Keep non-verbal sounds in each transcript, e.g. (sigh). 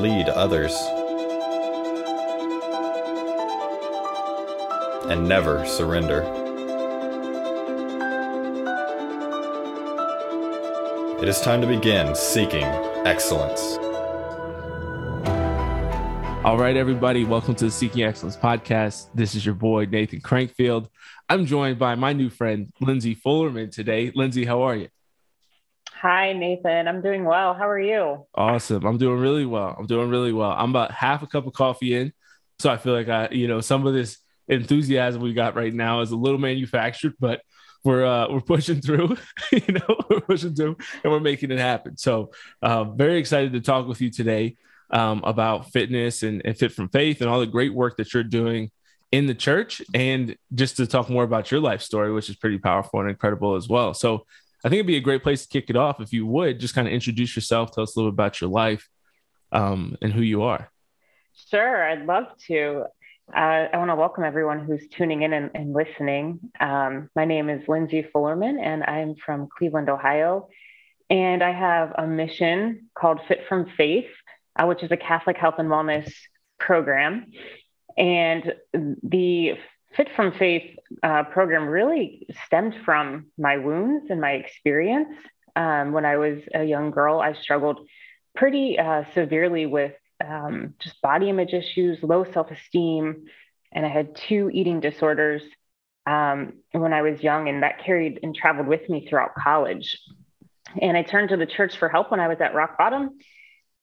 Lead others. And never surrender. It is time to begin seeking excellence. All right, everybody, welcome to the Seeking Excellence podcast. This is your boy, Nathan Crankfield. I'm joined by my new friend, Lindsay Fullerman, today. Lindsay, how are you? Hi, Nathan. I'm doing well. How are you? Awesome. I'm doing really well. I'm doing really well. I'm about half a cup of coffee in. So I feel like I, you know, some of this enthusiasm we got right now is a little manufactured, but we're uh, we're pushing through, (laughs) you know, (laughs) we're pushing through and we're making it happen. So uh, very excited to talk with you today um, about fitness and, and fit from faith and all the great work that you're doing in the church and just to talk more about your life story, which is pretty powerful and incredible as well. So I think it'd be a great place to kick it off if you would just kind of introduce yourself, tell us a little bit about your life um, and who you are. Sure, I'd love to. Uh, I want to welcome everyone who's tuning in and, and listening. Um, my name is Lindsay Fullerman, and I'm from Cleveland, Ohio. And I have a mission called Fit from Faith, uh, which is a Catholic health and wellness program. And the Fit from Faith uh, program really stemmed from my wounds and my experience. Um, when I was a young girl, I struggled pretty uh, severely with um, just body image issues, low self esteem, and I had two eating disorders um, when I was young, and that carried and traveled with me throughout college. And I turned to the church for help when I was at rock bottom.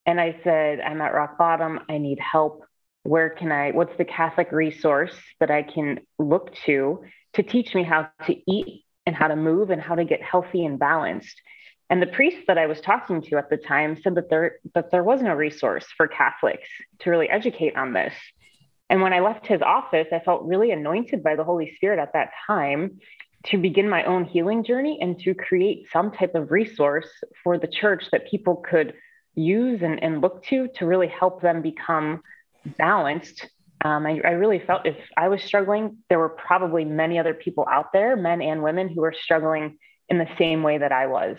And I said, I'm at rock bottom. I need help. Where can I, what's the Catholic resource that I can look to to teach me how to eat and how to move and how to get healthy and balanced? And the priest that I was talking to at the time said that there that there was no resource for Catholics to really educate on this. And when I left his office, I felt really anointed by the Holy Spirit at that time to begin my own healing journey and to create some type of resource for the church that people could use and, and look to to really help them become balanced. Um, I, I really felt if I was struggling, there were probably many other people out there, men and women, who were struggling in the same way that I was.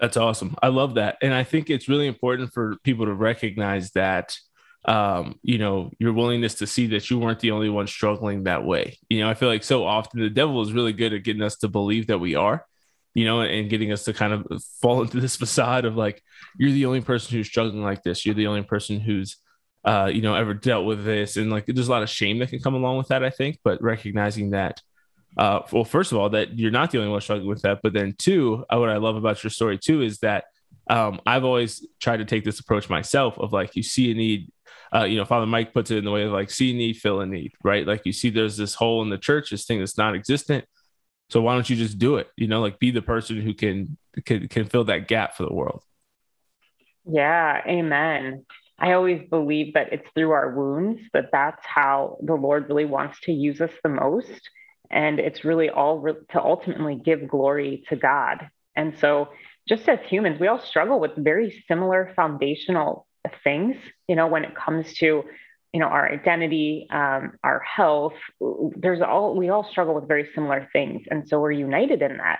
That's awesome. I love that. And I think it's really important for people to recognize that um, you know, your willingness to see that you weren't the only one struggling that way. You know, I feel like so often the devil is really good at getting us to believe that we are, you know, and getting us to kind of fall (laughs) into this facade of like, you're the only person who's struggling like this. You're the only person who's, uh, you know, ever dealt with this. And like, there's a lot of shame that can come along with that, I think, but recognizing that, uh, well, first of all, that you're not the only one struggling with that. But then two, uh, what I love about your story too is that um, I've always tried to take this approach myself of like, you see a need, uh, you know, Father Mike puts it in the way of like, see a need, fill a need, right? Like you see there's this hole in the church, this thing that's non existent. So why don't you just do it? You know, like be the person who can can can fill that gap for the world. Yeah, amen. I always believe that it's through our wounds that that's how the Lord really wants to use us the most. And it's really all re- to ultimately give glory to God. And so, just as humans, we all struggle with very similar foundational things, you know, when it comes to you know our identity um, our health there's all we all struggle with very similar things and so we're united in that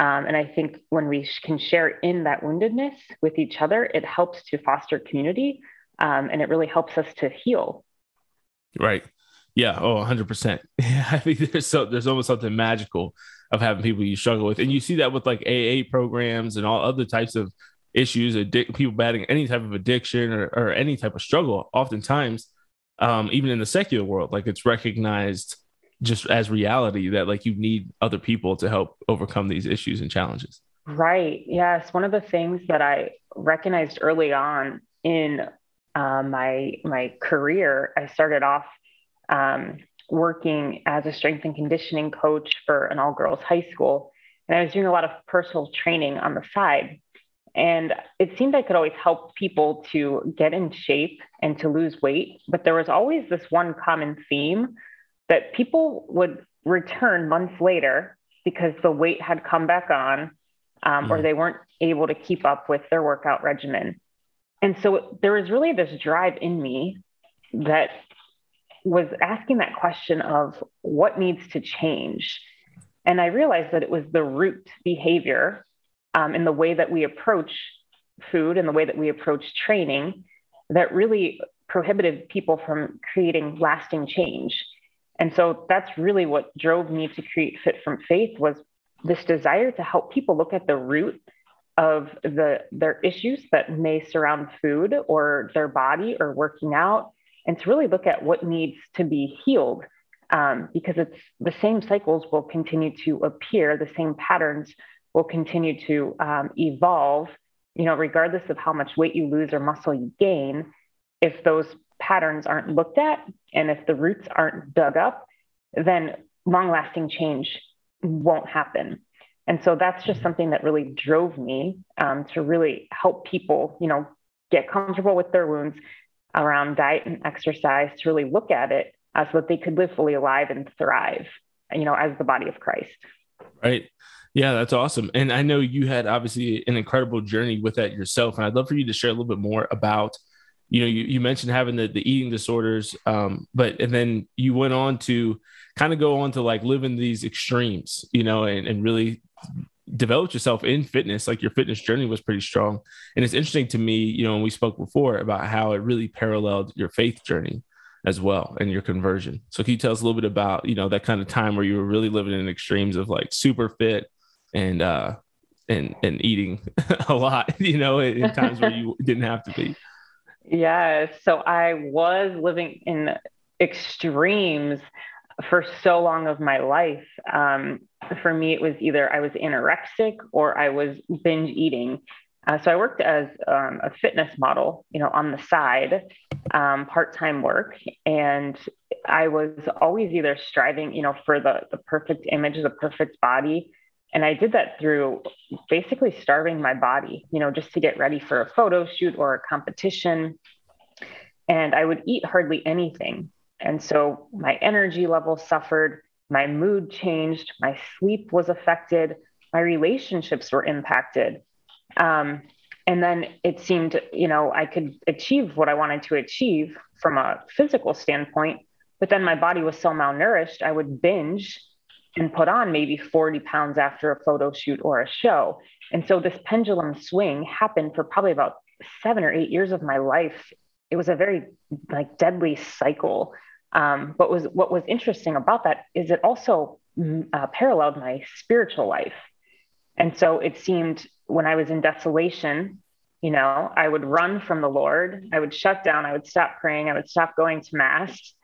um, and i think when we can share in that woundedness with each other it helps to foster community um, and it really helps us to heal right yeah oh 100% (laughs) i think there's so there's almost something magical of having people you struggle with and you see that with like aa programs and all other types of issues, addic- people battling any type of addiction or, or any type of struggle, oftentimes, um, even in the secular world, like it's recognized just as reality that like you need other people to help overcome these issues and challenges. Right. Yes. One of the things that I recognized early on in uh, my my career, I started off um, working as a strength and conditioning coach for an all girls high school, and I was doing a lot of personal training on the side. And it seemed I could always help people to get in shape and to lose weight, but there was always this one common theme that people would return months later because the weight had come back on um, mm. or they weren't able to keep up with their workout regimen. And so there was really this drive in me that was asking that question of what needs to change. And I realized that it was the root behavior um, in the way that we approach food and the way that we approach training that really prohibited people from creating lasting change. And so that's really what drove me to create Fit from Faith was this desire to help people look at the root of the their issues that may surround food or their body or working out and to really look at what needs to be healed um, because it's the same cycles will continue to appear the same patterns will continue to um, evolve you know regardless of how much weight you lose or muscle you gain if those patterns aren't looked at and if the roots aren't dug up, then long lasting change won't happen. And so that's just something that really drove me um, to really help people, you know, get comfortable with their wounds around diet and exercise to really look at it uh, so that they could live fully alive and thrive, you know, as the body of Christ. Right. Yeah, that's awesome. And I know you had obviously an incredible journey with that yourself. And I'd love for you to share a little bit more about you know, you, you mentioned having the, the eating disorders, um, but and then you went on to kind of go on to like live in these extremes, you know, and, and really develop yourself in fitness. Like your fitness journey was pretty strong. And it's interesting to me, you know, when we spoke before about how it really paralleled your faith journey as well and your conversion. So can you tell us a little bit about, you know, that kind of time where you were really living in extremes of like super fit and uh and and eating (laughs) a lot, (laughs) you know, in times where you didn't have to be. Yes. So I was living in extremes for so long of my life. Um, for me, it was either I was anorexic or I was binge eating. Uh, so I worked as um, a fitness model, you know, on the side, um, part-time work, and I was always either striving, you know, for the the perfect image, the perfect body, and I did that through basically starving my body, you know, just to get ready for a photo shoot or a competition. And I would eat hardly anything. And so my energy level suffered, my mood changed, my sleep was affected, my relationships were impacted. Um, and then it seemed, you know, I could achieve what I wanted to achieve from a physical standpoint, but then my body was so malnourished, I would binge and put on maybe 40 pounds after a photo shoot or a show. And so this pendulum swing happened for probably about seven or eight years of my life. It was a very like deadly cycle. Um, but was what was interesting about that is it also mm, uh, paralleled my spiritual life. And so it seemed when I was in desolation, you know, I would run from the Lord. I would shut down. I would stop praying. I would stop going to mass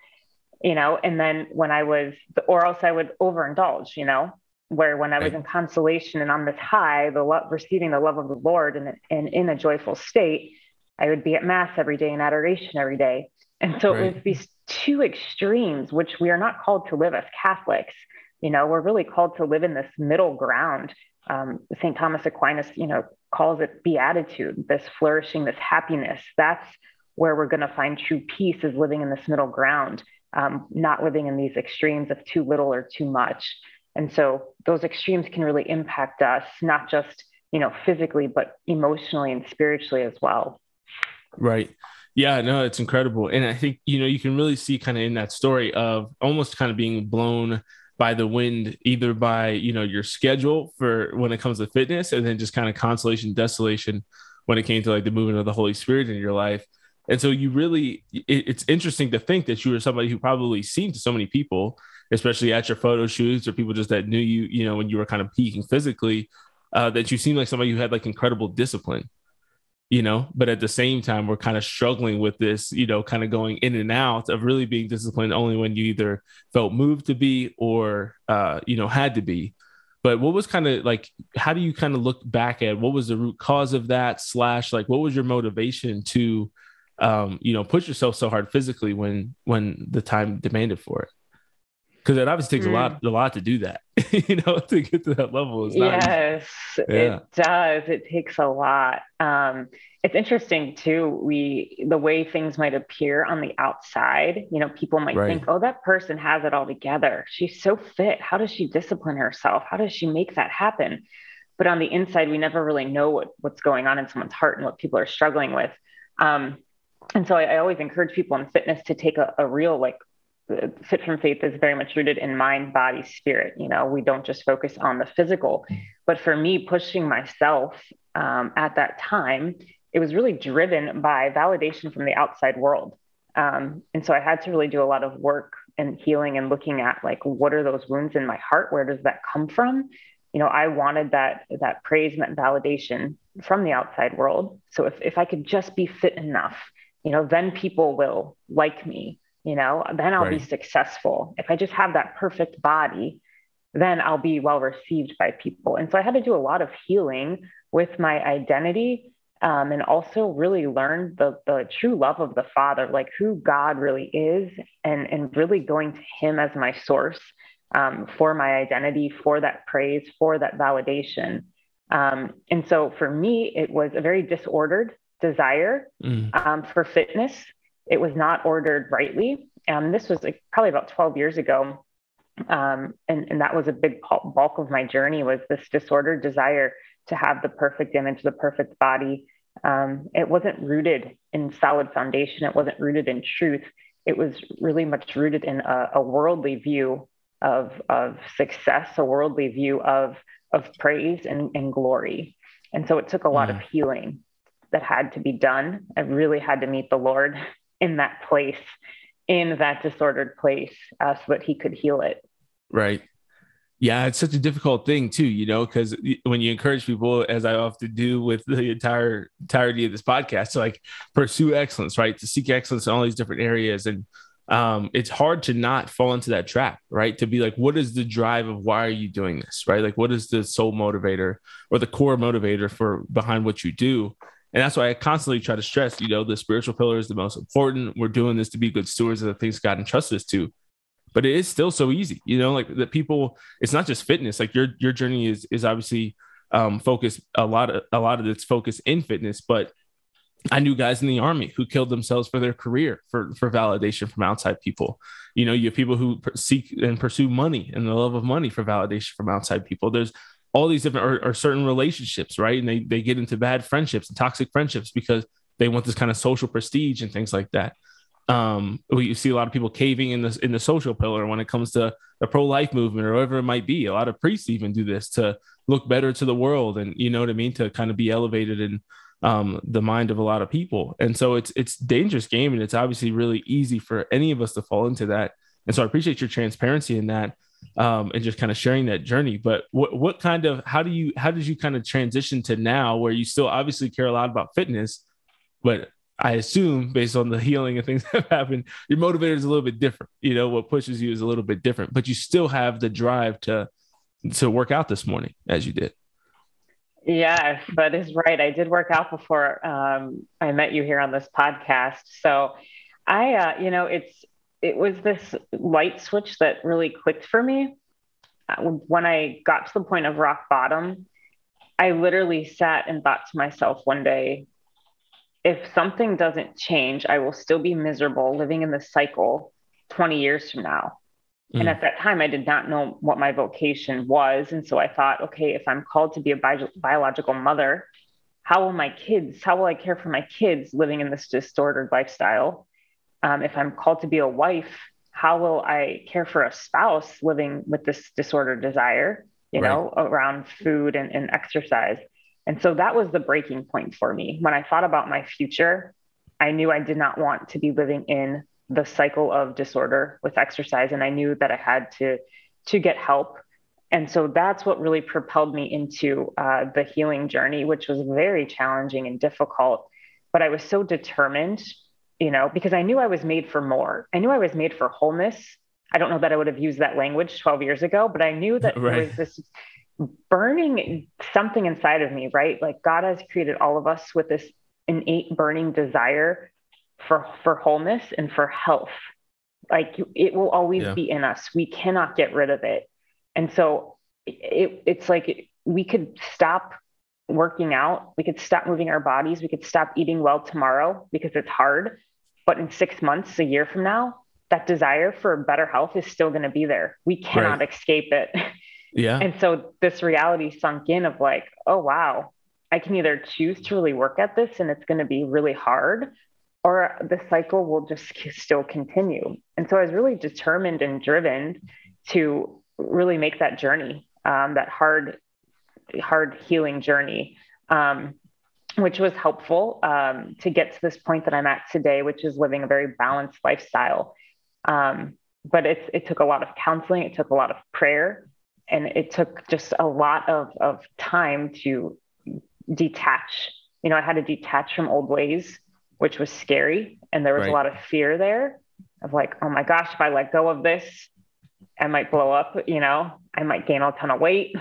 you know, and then when I was, or else I would overindulge, you know, where when I was in consolation and on this high, the love, receiving the love of the Lord and, and in a joyful state, I would be at mass every day in adoration every day. And so right. it was these two extremes, which we are not called to live as Catholics. You know, we're really called to live in this middle ground. Um, St. Thomas Aquinas, you know, calls it beatitude, this flourishing, this happiness. That's where we're going to find true peace is living in this middle ground um, not living in these extremes of too little or too much. And so those extremes can really impact us, not just, you know, physically, but emotionally and spiritually as well. Right. Yeah, no, it's incredible. And I think, you know, you can really see kind of in that story of almost kind of being blown by the wind, either by, you know, your schedule for when it comes to fitness and then just kind of consolation, desolation when it came to like the movement of the Holy Spirit in your life. And so you really, it, it's interesting to think that you were somebody who probably seemed to so many people, especially at your photo shoots or people just that knew you, you know, when you were kind of peaking physically, uh, that you seemed like somebody who had like incredible discipline. You know but at the same time we're kind of struggling with this you know kind of going in and out of really being disciplined only when you either felt moved to be or uh you know had to be. But what was kind of like how do you kind of look back at what was the root cause of that slash like what was your motivation to um you know push yourself so hard physically when when the time demanded for it because it obviously takes mm. a lot mm. a lot to do that (laughs) you know to get to that level is yes yeah. it does it takes a lot um, it's interesting too we the way things might appear on the outside you know people might right. think oh that person has it all together she's so fit how does she discipline herself how does she make that happen but on the inside we never really know what, what's going on in someone's heart and what people are struggling with um, and so I, I, always encourage people in fitness to take a, a real like fit from faith is very much rooted in mind body spirit. You know we don't just focus on the physical. But for me pushing myself um, at that time it was really driven by validation from the outside world. Um, and so i had to really do a lot of work and healing and looking at like what are those wounds in my heart? Where does that come from? You know i wanted that that praise and that validation from the outside world. So if, if i could just be fit enough you know then people will like me you know then i'll right. be successful if i just have that perfect body then i'll be well received by people and so i had to do a lot of healing with my identity um, and also really learn the, the true love of the father like who god really is and and really going to him as my source um, for my identity for that praise for that validation um, and so for me it was a very disordered desire mm. Um, for fitness it was not ordered rightly. And this was like probably about 12 years ago. Um, and, and that was a big bulk of my journey was this disordered desire to have the perfect image, the perfect body. Um, it wasn't rooted in solid foundation. It wasn't rooted in truth. It was really much rooted in a, a worldly view of, of success, a worldly view of, of praise and, and glory. And so it took a lot mm. of healing that had to be done. I really had to meet the Lord in that place, in that disordered place, uh, so that he could heal it. Right. Yeah, it's such a difficult thing too, you know, because when you encourage people, as I often do with the entire entirety of this podcast, to like pursue excellence, right? To seek excellence in all these different areas, and um, it's hard to not fall into that trap, right? To be like, what is the drive of why are you doing this, right? Like, what is the sole motivator or the core motivator for behind what you do? And that's why I constantly try to stress, you know, the spiritual pillar is the most important. We're doing this to be good stewards of the things God entrusts us to. But it is still so easy, you know, like that people, it's not just fitness. Like your your journey is is obviously um focused a lot of a lot of its focus in fitness, but I knew guys in the army who killed themselves for their career for for validation from outside people. You know, you have people who seek and pursue money and the love of money for validation from outside people. There's all these different or, or, certain relationships, right? And they they get into bad friendships and toxic friendships because they want this kind of social prestige and things like that. Um, we see a lot of people caving in the in the social pillar when it comes to the pro life movement or whatever it might be. A lot of priests even do this to look better to the world, and you know what I mean, to kind of be elevated in um, the mind of a lot of people. And so it's it's dangerous game, and it's obviously really easy for any of us to fall into that. And so I appreciate your transparency in that um, and just kind of sharing that journey. But what what kind of how do you how did you kind of transition to now where you still obviously care a lot about fitness, but I assume based on the healing and things (laughs) that have happened, your motivator is a little bit different. You know, what pushes you is a little bit different, but you still have the drive to to work out this morning as you did. Yes, that is right. I did work out before um, I met you here on this podcast. So I, uh, you know, it's it was this light switch that really clicked for me. Uh, when I got to the point of rock bottom, I literally sat and thought to myself one day, if something doesn't change, I will still be miserable living in this cycle 20 years from now. Mm. And at that time, I did not know what my vocation was. And so I thought, okay, if I'm called to be a bi- biological mother, how will my kids, how will I care for my kids living in this distorted lifestyle? Um, if I'm called to be a wife, how will I care for a spouse living with this disordered desire, you right. know, around food and, and exercise? And so that was the breaking point for me. When I thought about my future, I knew I did not want to be living in the cycle of disorder with exercise. And I knew that I had to, to get help And so that's what really propelled me into uh, the healing journey, which was very challenging and difficult. But I was so determined, you know, because I knew I was made for more. I knew I was made for wholeness. I don't know that I would have used that language 12 years ago, but I knew that (laughs) right. there was this burning something inside of me, right? Like God has created all of us with this innate burning desire for for wholeness and for health. Like it will always yeah. be in us. We cannot get rid of it. And so it, it's like we could stop working out, we could stop moving our bodies, we could stop eating well tomorrow because it's hard. But in six months, a year from now, that desire for better health is still going to be there. We cannot right. escape it. (laughs) Yeah. And so this reality sunk in of like, oh, wow, I can either choose to really work at this and it's going to be really hard, or the cycle will just still continue. And so I was really determined and driven to really make that journey, um, that hard, hard healing journey, um, which was helpful um, to get to this point that I'm at today, which is living a very balanced lifestyle. Um, but it's, it took a lot of counseling, it took a lot of prayer, and it took just a lot of, of time to detach. You know, I had to detach from old ways, which was scary. And there was right. a lot of fear there of like, oh my gosh, if I let go of this, I might blow up, you know, I might gain a ton of weight.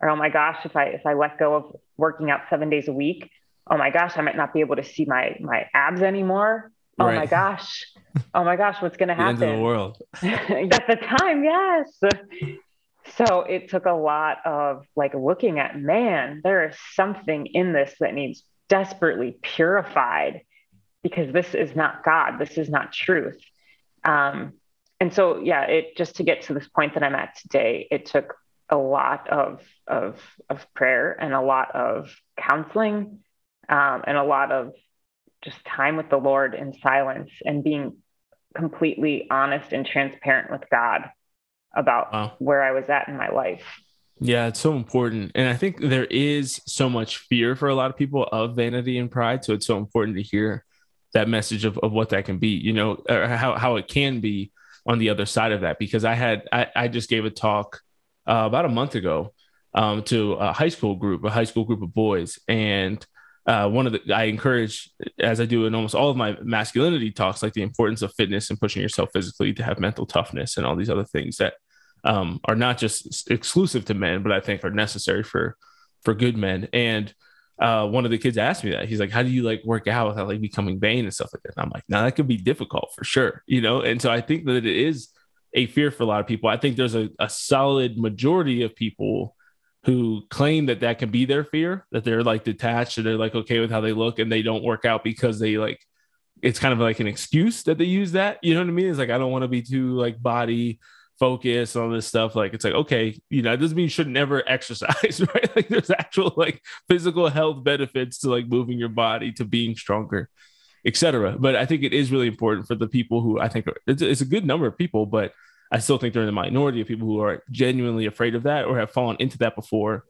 Or oh my gosh, if I if I let go of working out seven days a week, oh my gosh, I might not be able to see my my abs anymore. Oh right. my gosh. (laughs) Oh my gosh, what's gonna happen? The end of the world. (laughs) At the time, yes. So it took a lot of like looking at, man, there is something in this that needs desperately purified because this is not God. This is not truth. Um, and so yeah it just to get to this point that i'm at today it took a lot of of of prayer and a lot of counseling um, and a lot of just time with the lord in silence and being completely honest and transparent with god about wow. where i was at in my life yeah, it's so important. And I think there is so much fear for a lot of people of vanity and pride. So it's so important to hear that message of, of what that can be, you know, how, how it can be on the other side of that because I had I, I just gave a talk uh, about a month ago um, to a high school group, a high school group of boys, and uh, one of the I encourage as I do in almost all of my masculinity talks, like the importance of fitness and pushing yourself physically to have mental toughness and all these other things that um, are not just exclusive to men, but I think are necessary for for good men and uh, one of the kids asked me that. He's like, "How do you like work out without like becoming vain and stuff like that?" And I'm like, "Now that could be difficult for sure, you know." And so I think that it is a fear for a lot of people. I think there's a, a solid majority of people who claim that that can be their fear, that they're like detached and they're like okay with how they look and they don't work out because they like it's kind of like an excuse that they use that. You know what I mean? It's like I don't want to be too like body focused on this stuff like it's like okay you know it doesn't mean you should never (laughs) exercise (laughs) right like there's actual like physical health benefits to like moving your body to being stronger etc but i think it is really important for the people who i think are, it's, it's a good number of people but i still think they're in the minority of people who are genuinely afraid of that or have fallen into that before.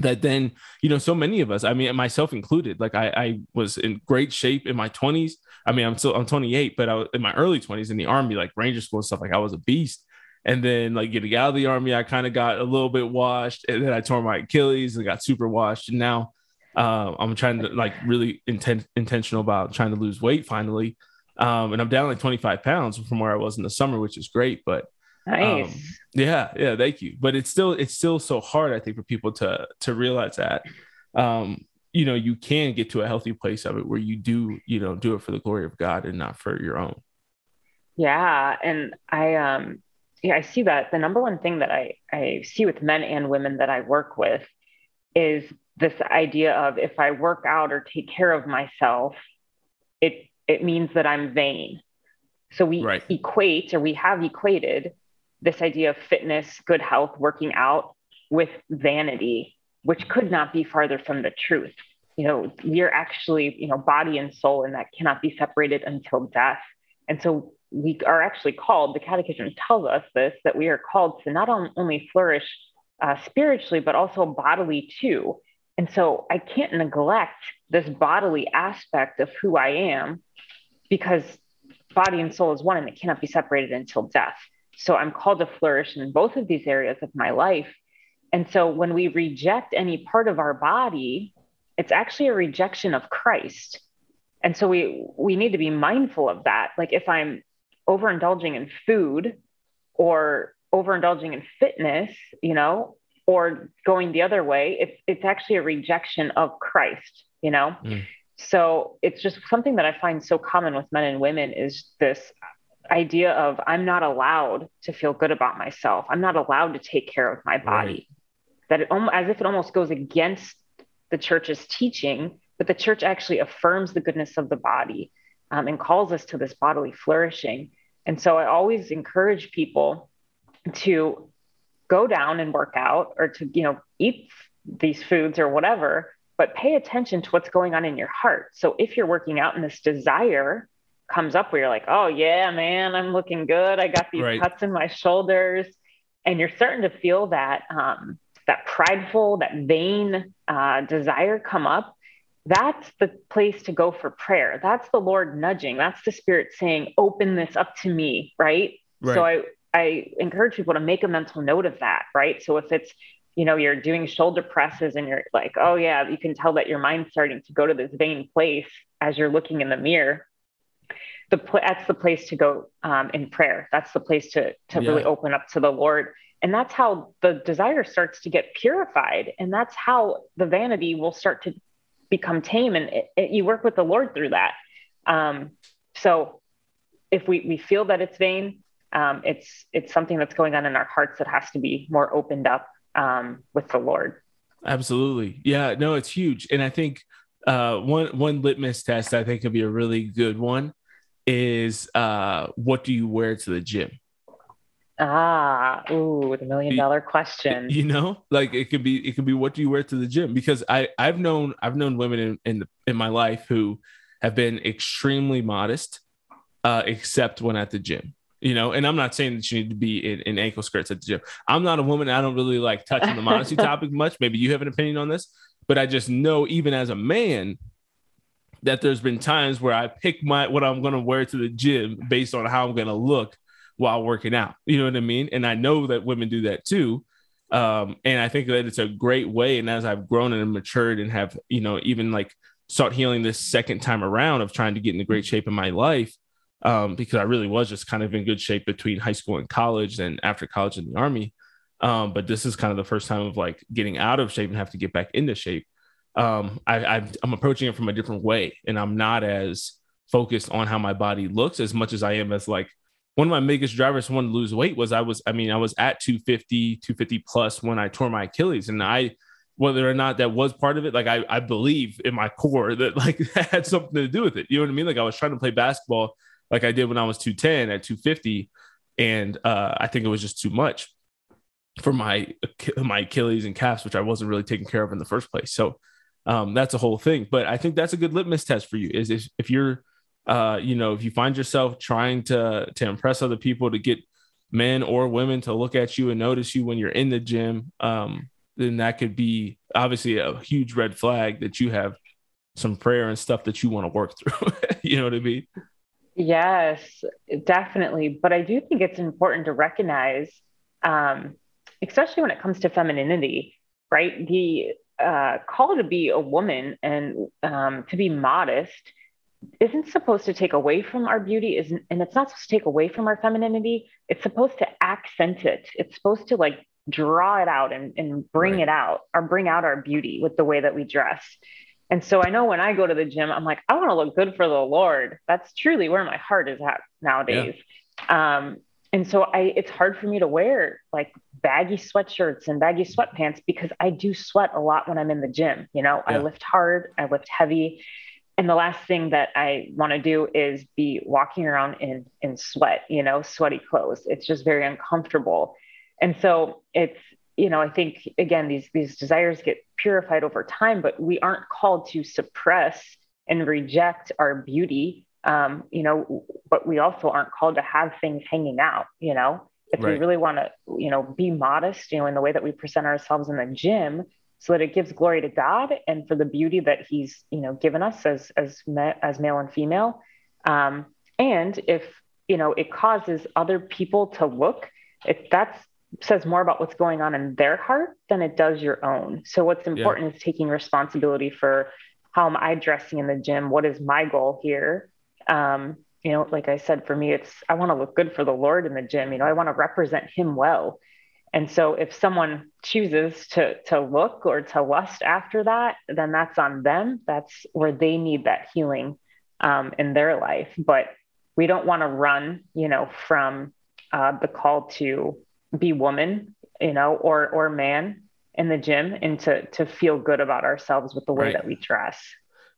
That then you know so many of us i mean myself included like i, I was in great shape in my 20s i mean i'm still i'm 28 but i was in my early 20s in the army like ranger school and stuff like i was a beast. And then like getting out of the army, I kind of got a little bit washed, and then I tore my Achilles and got super washed. And now uh, I'm trying to like really intent intentional about trying to lose weight finally. Um, and I'm down like 25 pounds from where I was in the summer, which is great. But nice. Um, yeah, yeah, thank you. But it's still it's still so hard, I think, for people to to realize that. Um, you know, you can get to a healthy place of it where you do, you know, do it for the glory of God and not for your own. Yeah. And I um yeah, I see that. The number one thing that I, I see with men and women that I work with is this idea of if I work out or take care of myself, it it means that I'm vain. So we right. equate or we have equated this idea of fitness, good health, working out with vanity, which could not be farther from the truth. You know, we're actually, you know, body and soul, and that cannot be separated until death. And so we are actually called, the Catechism tells us this, that we are called to not only flourish uh, spiritually, but also bodily too. And so I can't neglect this bodily aspect of who I am because body and soul is one and it cannot be separated until death. so I'm called to flourish in both of these areas of my life. And so when we reject any part of our body, it's actually a rejection of Christ. And so we we need to be mindful of that. Like if I'm overindulging in food or overindulging in fitness, you know, or going the other way, it's it's actually a rejection of Christ, you know. Mm. So it's just something that I find so common with men and women is this idea of I'm not allowed to feel good about myself. I'm not allowed to take care of my body. Right. That it as if it almost goes against the church's teaching, but the church actually affirms the goodness of the body um, and calls us to this bodily flourishing. And so I always encourage people to go down and work out or to, you know, eat these foods or whatever, but pay attention to what's going on in your heart. So if you're working out and this desire comes up where you're like, oh yeah, man, I'm looking good. I got these right. cuts in my shoulders. And you're starting to feel that um, that prideful, that vain uh, desire come up. That's the place to go for prayer. That's the Lord nudging. That's the Spirit saying, open this up to me, right? right. So I I encourage people to make a mental note of that, right? So if it's you know you're doing shoulder presses and you're like oh yeah you can tell that your mind's starting to go to this vain place as you're looking in the mirror the pl- that's the place to go um, in prayer. That's the place to to yeah. really open up to the lord. And that's how the desire starts to get purified. And that's how the vanity will start to become tame. And it, it, you work with the lord through that. Um, so if we, we feel that it's vain um, it's it's something that's going on in our hearts that has to be more opened up um, with the Lord. Absolutely. Yeah, no, it's huge. And I think uh, one one litmus test I think could be a really good one is uh, what do you wear to the gym? Ah, ooh, the million dollar question. You know, like it could be it could be what do you wear to the gym? Because I I've known I've known women in in, the, in my life who have been extremely modest, uh, except when at the gym you know and i'm not saying that you need to be in, in ankle skirts at the gym. I'm not a woman. I don't really like touching the (laughs) modesty topic much. Maybe you have an opinion on this but i just know even as a man that there's been times where i pick my what i'm going to wear to the gym based on how i'm going to look while working out. You know what i mean? And i know that women do that too. Um, and i think that it's a great way. And as i've grown and matured and have you know even like start healing this second time around of trying to get in the great shape in my life um, because I really was just kind of in good shape between high school and college and after college in the army. Um, but this is kind of the first time of like getting out of shape and have to get back into shape. Um, I, am approaching it from a different way, and I'm not as focused on how my body looks as much as I am as like one of my biggest drivers wanted to lose weight was I was, I mean, I was at 250, 250 plus when I tore my Achilles, and I whether or not that was part of it like I, I believe in my core that like (laughs) that had something to do with it you know what i mean like i was trying to play basketball like I did when I was 210 at 250. And uh, I think it was just too much for my my Achilles and calves, which I wasn't really taking care of in the first place. So um, that's a whole thing. But I think that's a good litmus test for you is if, if you're, uh, you know, if you find yourself trying to to impress other people to get men or women to look at you and notice you when you're in the gym, um, then that could be obviously a huge red flag that you have some prayer and stuff that you want to work through. (laughs) you know what I mean? Yes, definitely. But I do think it's important to recognize, um, especially when it comes to femininity, right? The uh, call to be a woman and um, to be modest isn't supposed to take away from our beauty isn't and it's not supposed to take away from our femininity it's supposed to accent it it's supposed to like draw it out and, and bring right. it out or bring out our beauty with the way that we dress and so I know when I go to the gym, I'm like, I want to look good for the Lord. That's truly where my heart is at nowadays. Yeah. Um, and so I, it's hard for me to wear like baggy sweatshirts and baggy sweatpants because I do sweat a lot when I'm in the gym. You know, yeah. I lift hard, I lift heavy. And the last thing that I want to do is be walking around in in sweat, you know, sweaty clothes. It's just very uncomfortable. And so it's you know, I think again, these these desires get purified over time, but we aren't called to suppress and reject our beauty. Um, you know, but we also aren't called to have things hanging out. You know, if right. we really want to, you know, be modest, you know, in the way that we present ourselves in the gym, so that it gives glory to God and for the beauty that He's, you know, given us as as as male and female. Um, and if you know, it causes other people to look, If that's says more about what's going on in their heart than it does your own. So what's important yeah. is taking responsibility for how am I dressing in the gym? What is my goal here? Um, you know, like I said, for me, it's I want to look good for the Lord in the gym. You know, I want to represent Him well. And so if someone chooses to to look or to lust after that, then that's on them. That's where they need that healing um, in their life. But we don't want to run, you know, from uh, the call to be woman, you know, or or man in the gym and to to feel good about ourselves with the way right. that we dress.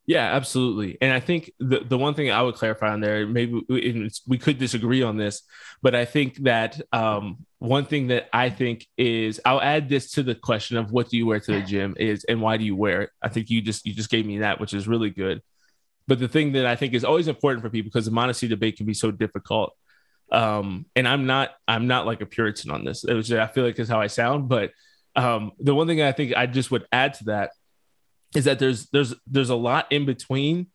Yeah, absolutely. And I think the, the one thing I would clarify on there, maybe we, we could disagree on this, but I think that um, one thing that I think is I'll add this to the question of what do you wear to the gym is and why do you wear it? I think you just you just gave me that, which is really good. But the thing that I think is always important for people because the modesty debate can be so difficult. Um, and I'm not I'm not like a Puritan on this. It was I feel like is how I sound, but um, the one thing I think I just would add to that is that there's there's there's a lot in between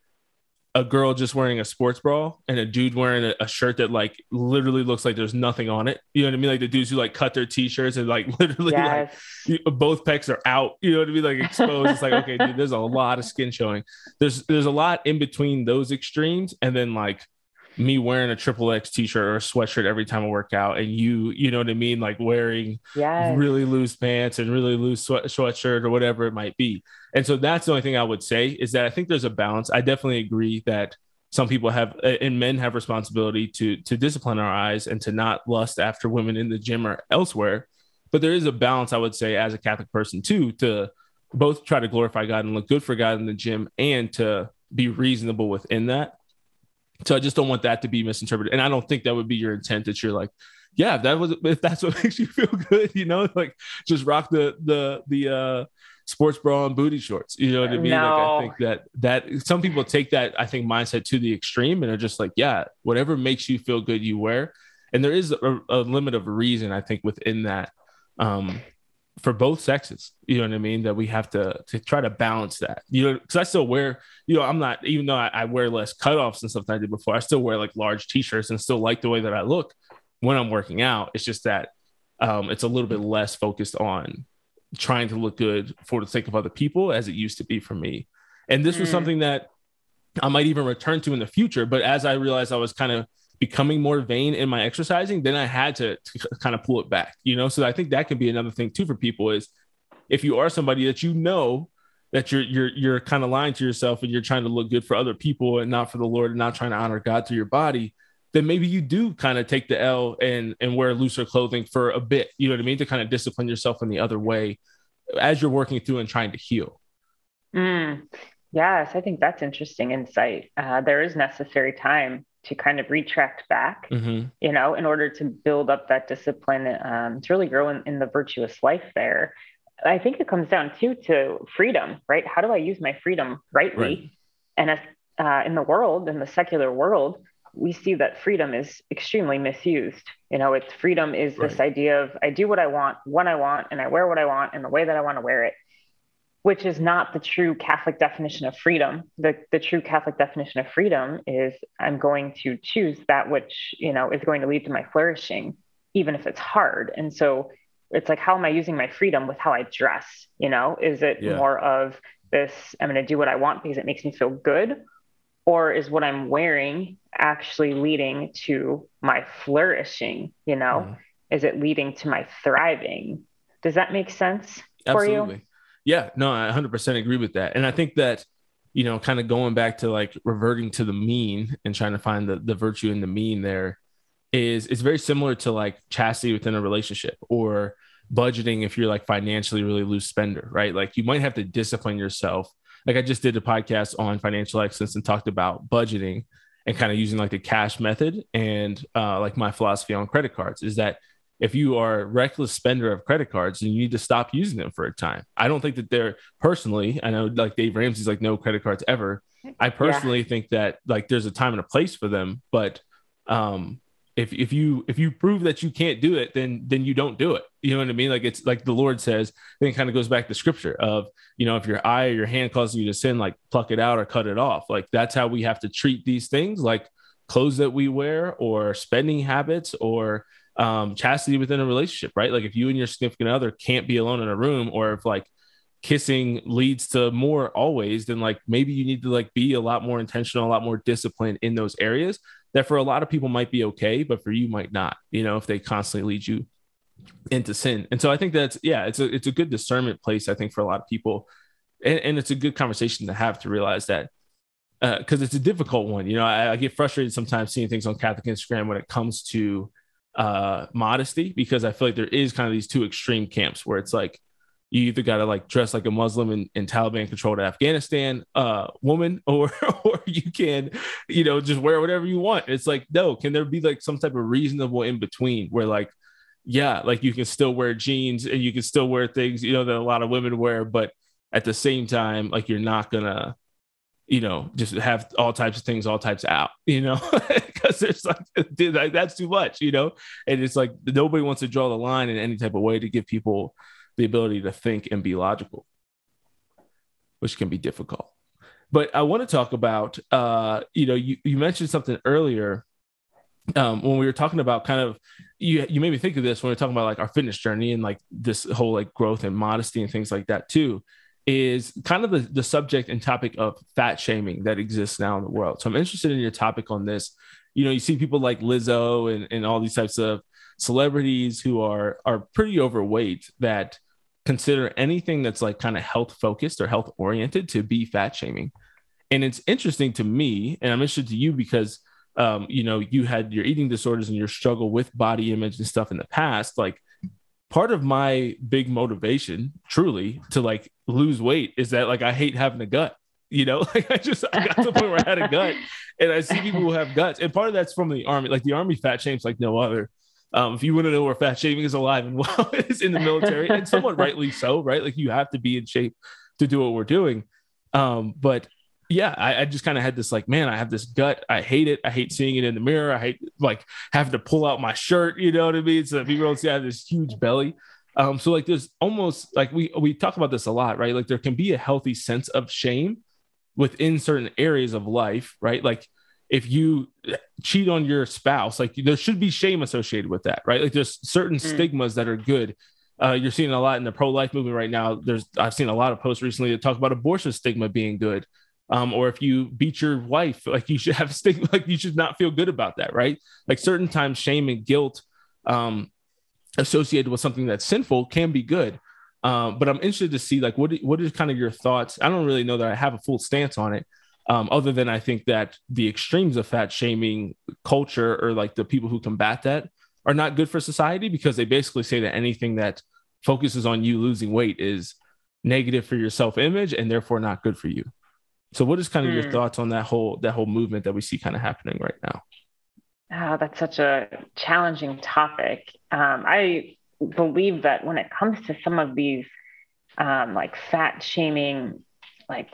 a girl just wearing a sports bra and a dude wearing a, a, shirt that like literally looks like there's nothing on it. You know what I mean? Like the dudes who like cut their t-shirts and like (laughs) literally yes. like you, both pecs are out. You know what I mean? Like exposed. it's like okay, dude, there's a lot of skin showing. There's there's a lot in between those extremes, and then like me wearing a triple X t-shirt or a sweatshirt every time I work out, and you, you know what I mean, like wearing yes. really loose pants and really loose sweat, sweatshirt or whatever it might be. And so that's the only thing I would say is that I think there's a balance. I definitely agree that some people have and men have responsibility to to discipline our eyes and to not lust after women in the gym or elsewhere. But there is a balance, I would say, as a Catholic person too, to both try to glorify God and look good for God in the gym and to be reasonable within that so I just don't want that to be misinterpreted. And I don't think that would be your intent that you're like, yeah, if that was if that's what (laughs) makes you feel good, you know, (laughs) like just rock the the the uh sports bra and booty shorts. You know what I mean? No. Like I think that that some people take that I think mindset to the extreme and are just like, yeah, whatever makes you feel good, you wear. And there is a, a limit of reason I think within that. Um, for both sexes. You know what I mean? That we have to to try to balance that. You know, because I still wear, you know, I'm not even though I, I, wear less cutoffs and stuff than I did before, I still wear like large t-shirts and still like the way that I look when I'm working out. It's just that um, it's a little bit less focused on trying to look good for the sake of other people as it used to be for me. And this mm. was something that I might even return to in the future. But as I realized I was kind of becoming more vain in my exercising, then I had to, to kind of pull it back, you know? So I think that can be another thing too for people is if you are somebody that you know that you're you're you're kind of lying to yourself and you're trying to look good for other people and not for the Lord and not trying to honor God through your body, then maybe you do kind of take the L and and wear looser clothing for a bit. You know what I mean? To kind of discipline yourself in the other way as you're working through and trying to heal. Mm, yes, I think that's interesting insight. Uh, there is necessary time to kind of retract back, mm-hmm. you know, in order to build up that discipline, um, to really grow in, in the virtuous life there. I think it comes down too to freedom, right? How do I use my freedom rightly? Right. And as uh, in the world, in the secular world, we see that freedom is extremely misused. You know, it's freedom is right. this idea of I do what I want, when I want, and I wear what I want in the way that I want to wear it which is not the true Catholic definition of freedom. The, the true Catholic definition of freedom is I'm going to choose that which, you know, is going to lead to my flourishing, even if it's hard. And so it's like, how am I using my freedom with how I dress? You know, is it yeah. more of this, I'm going to do what I want because it makes me feel good? Or is what I'm wearing actually leading to my flourishing? You know, mm. is it leading to my thriving? Does that make sense Absolutely. for you? Yeah, no, I 100% agree with that. And I think that, you know, kind of going back to like reverting to the mean and trying to find the, the virtue in the mean there is it's very similar to like chastity within a relationship or budgeting if you're like financially really loose spender, right? Like you might have to discipline yourself. Like I just did a podcast on financial excellence and talked about budgeting and kind of using like the cash method and uh, like my philosophy on credit cards is that if you are a reckless spender of credit cards, then you need to stop using them for a time. I don't think that they're personally, I know like Dave Ramsey's like no credit cards ever. I personally yeah. think that like there's a time and a place for them, but um if if you if you prove that you can't do it, then then you don't do it. You know what I mean? Like it's like the Lord says, then it kind of goes back to scripture of, you know, if your eye or your hand causes you to sin, like pluck it out or cut it off. Like that's how we have to treat these things. Like clothes that we wear or spending habits or um, chastity within a relationship, right? Like if you and your significant other can't be alone in a room, or if like kissing leads to more always, then like maybe you need to like be a lot more intentional, a lot more disciplined in those areas that for a lot of people might be okay, but for you might not, you know, if they constantly lead you into sin. And so I think that's yeah, it's a it's a good discernment place, I think, for a lot of people. And, and it's a good conversation to have to realize that because uh, it's a difficult one. You know, I, I, get frustrated sometimes seeing things on Catholic Instagram when it comes to uh, modesty because I feel like there is kind of these two extreme camps where it's like you either got to like dress like a Muslim in, in Taliban controlled Afghanistan uh, woman, (laughs) or or you can, you know, just wear whatever you want. It's like no, can there be like some type of reasonable in between where like yeah, like you can still wear jeans and you can still wear things you know that a lot of women wear, but at the same time, like you're not gonna you know, just have all types of things, all types out, you know, (laughs) because there's like, dude, like, that's too much, you know, and it's like nobody wants to draw the line in any type of way to give people the ability to think and be logical, which can be difficult. But I want to talk about, uh, you know, you, you mentioned something earlier um, when we were talking about kind of you you made me think of this when we are talking about like our fitness journey and like this whole like growth and modesty and things like that too is kind of the, the subject and topic of fat shaming that exists now in the world. So I'm interested in your topic on this. You know, you see people like Lizzo and, and all these types of celebrities who are are pretty overweight that consider anything that's like kind of health focused or health oriented to be fat shaming. And it's interesting to me, and I'm interested to you because um, you know, you had your eating disorders and your struggle with body image and stuff in the past. Like part of my big motivation truly to like lose weight is that like I hate having a gut. You know, (laughs) like I just I got to the point where I had a gut and I see people who have guts. And part of that's from the army. Like the army fat shames like no other. Um, if you want to know where fat shaming is alive and well, (laughs) it's in the military, and somewhat rightly so, right? Like you have to be in shape to do what we're doing. Um, but yeah, I, I just kind of had this like, man, I have this gut. I hate it. I hate seeing it in the mirror. I hate like having to pull out my shirt. You know what I mean? So people don't see I have this huge belly. Um, so like there's almost like we we talk about this a lot, right? Like there can be a healthy sense of shame within certain areas of life, right? Like if you cheat on your spouse, like there should be shame associated with that, right? Like there's certain mm. stigmas that are good. Uh, you're seeing a lot in the pro-life movement right now. There's I've seen a lot of posts recently that talk about abortion stigma being good um, or if you beat your wife, (laughs) like you should have stigma, (laughs) like you should not feel good about that, right? Like certain times, shame and guilt um, associated with something that's sinful can be good. Um, but I'm interested to see like what what is kind of your thoughts. I don't really know that I have a full stance on it, um, other than I think that the extremes of fat shaming culture or like the people who combat that are not good for society because they basically say that anything that focuses on you losing weight is negative for your self image and therefore not good for you. So, what is kind of your hmm. thoughts on that whole that whole movement that we see kind of happening right now? Oh, that's such a challenging topic. Um, I believe that when it comes to some of these um, like fat shaming like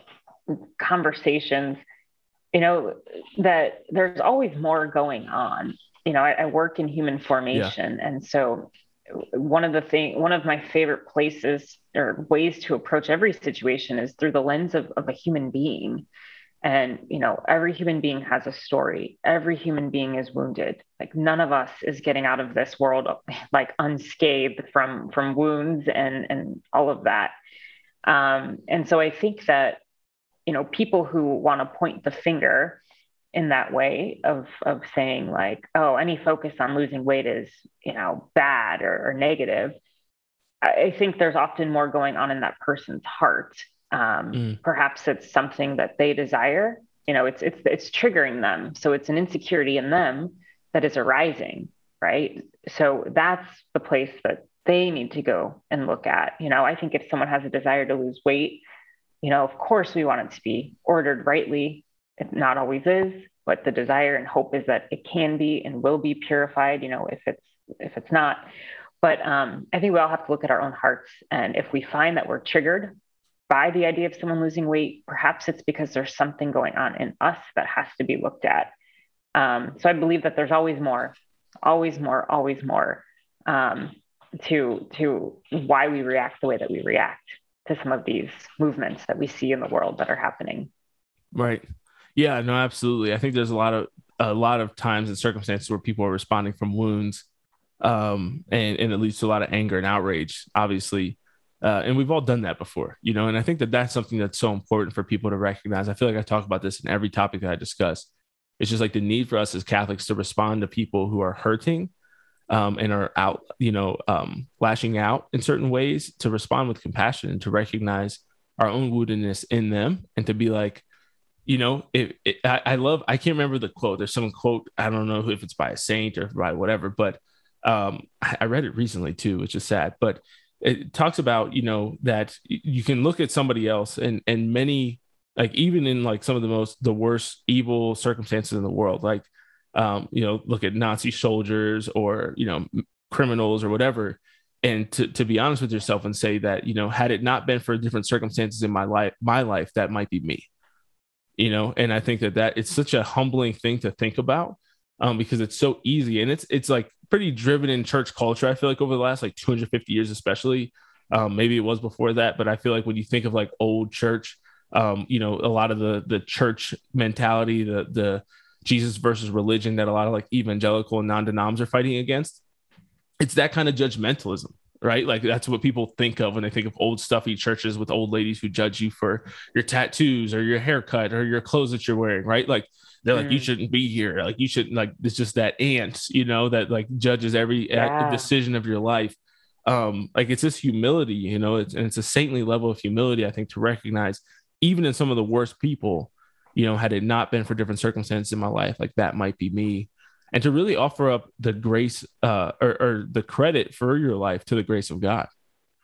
conversations, you know, that there's always more going on. You know, I, I work in human formation, yeah. and so one of the thing one of my favorite places or ways to approach every situation is through the lens of, of a human being. And you know every human being has a story. Every human being is wounded. Like none of us is getting out of this world (laughs) like unscathed from from wounds and and all of that. Um, and so i think that you know people who want to point the finger in that way of of saying like oh any focus on losing weight is you know bad or, or negative. I think there's often more going on in that person's heart. Um, mm. perhaps it's something that they desire. You know it's it's it's triggering them. So it's an insecurity in them that is arising right? So that's the place that they need to go and look at. You know i think if someone has a desire to lose weight you know of course we want it to be ordered rightly it not always is, but the desire and hope is that it can be and will be purified, you know, if it's if it's not. But um, I think we all have to look at our own hearts. And if we find that we're triggered by the idea of someone losing weight, perhaps it's because there's something going on in us that has to be looked at. Um, so I believe that there's always more, always more, always more um, to to why we react the way that we react to some of these movements that we see in the world that are happening. Right. Yeah, no, absolutely. I think there's a lot of a lot of times and circumstances where people are responding from wounds um, and, and it leads to a lot of anger and outrage, obviously. Uh, and we've all done that before, you know, and I think that that's something that's so important for people to recognize. I feel like I talk about this in every topic that I discuss. It's just like the need for us as Catholics to respond to people who are hurting um, and are out, you know, um, lashing out in certain ways to respond with compassion and to recognize our own woundedness in them and to be like, you know, it, it, I, I, love, I can't remember the quote. There's some quote, I don't know if it's by a saint or by whatever, but um, I, I read it recently too, which is sad, but it talks about, you know, that you can look at somebody else and, and many, like even in like some of the most, the worst evil circumstances in the world, like, um, you know, look at Nazi soldiers or, you know, criminals or whatever, and to, to be honest with yourself and say that you know had it not been for different circumstances in my life my life that might be me you know and i think that that it's such a humbling thing to think about um, because it's so easy and it's it's like pretty driven in church culture i feel like over the last like 250 years especially um, maybe it was before that but i feel like when you think of like old church um, you know a lot of the the church mentality the the jesus versus religion that a lot of like evangelical and non-denoms are fighting against it's that kind of judgmentalism right? Like that's what people think of when they think of old stuffy churches with old ladies who judge you for your tattoos or your haircut or your clothes that you're wearing, right? Like they're mm. like you shouldn't be here, like you shouldn't like it's just that ant, you know, that like judges every yeah. decision of your life. Um, like it's this humility, you know, it's, and it's a saintly level of humility, I think, to recognize even in some of the worst people, you know, had it not been for different circumstances in my life, like that might be me and to really offer up the grace uh, or, or, the credit for your life to the grace of God.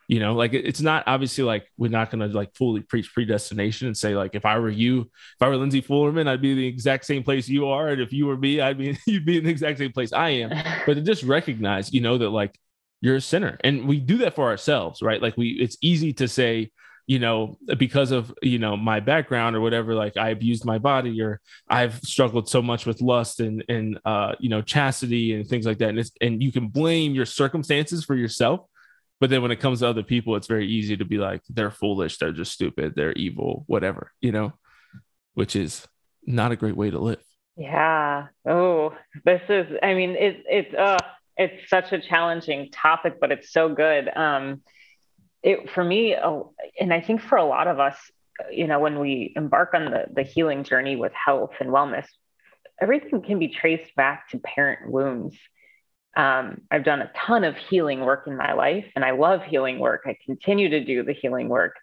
You know, like it's not obviously like we're not going to like fully preach predestination and say like if I were you, if I were Lindsay Fullerman, I'd be in the exact same place you are, and if you were me, I'd be (laughs) you'd be in the exact same place I am. (laughs) But to just recognize, you know, that like you're a sinner, and we do that for ourselves, right? Like we, it's easy to say, you know, because of, you know, my background or whatever, like I abused my body or I've struggled so much with lust and, and, uh, you know, chastity and things like that. And it's, and you can blame your circumstances for yourself. But then when it comes to other people, it's very easy to be like, they're foolish. They're just stupid. They're evil, whatever, you know, which is not a great way to live. Yeah. Oh, this is, I mean, it, it's, uh, it's such a challenging topic, but it's so good. Um, it for me and i think for a lot of us you know when we embark on the, the healing journey with health and wellness everything can be traced back to parent wounds. Um, i've done a ton of healing work in my life and i love healing work. I continue to do the healing work.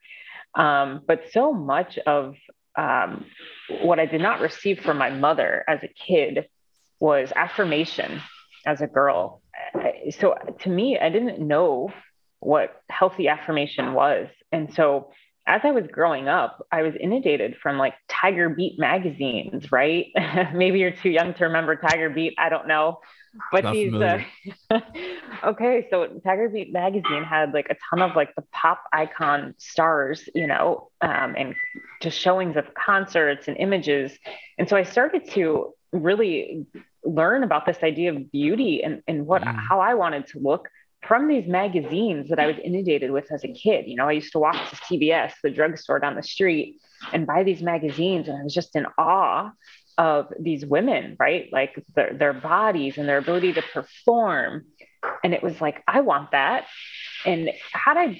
Um, but so much of um, what i did not receive from my mother as a kid was affirmation as a girl. So to me i didn't know what healthy affirmation was. And so as I was growing up, I was inundated from like Tiger Beat magazines, right? (laughs) Maybe you're too young to remember Tiger Beat. I don't know. But Not these, uh, (laughs) okay, so Tiger Beat magazine had like a ton of like the pop icon stars, you know, um, and just showings of concerts and images. And so I started to really learn about this idea of beauty and, and what, mm. how I wanted to look from these magazines that I was inundated with as a kid. You know, I used to walk to CVS, the drugstore down the street, and buy these magazines, and I was just in awe of these women, right? Like their, their bodies and their ability to perform. And it was like, I want that. And had I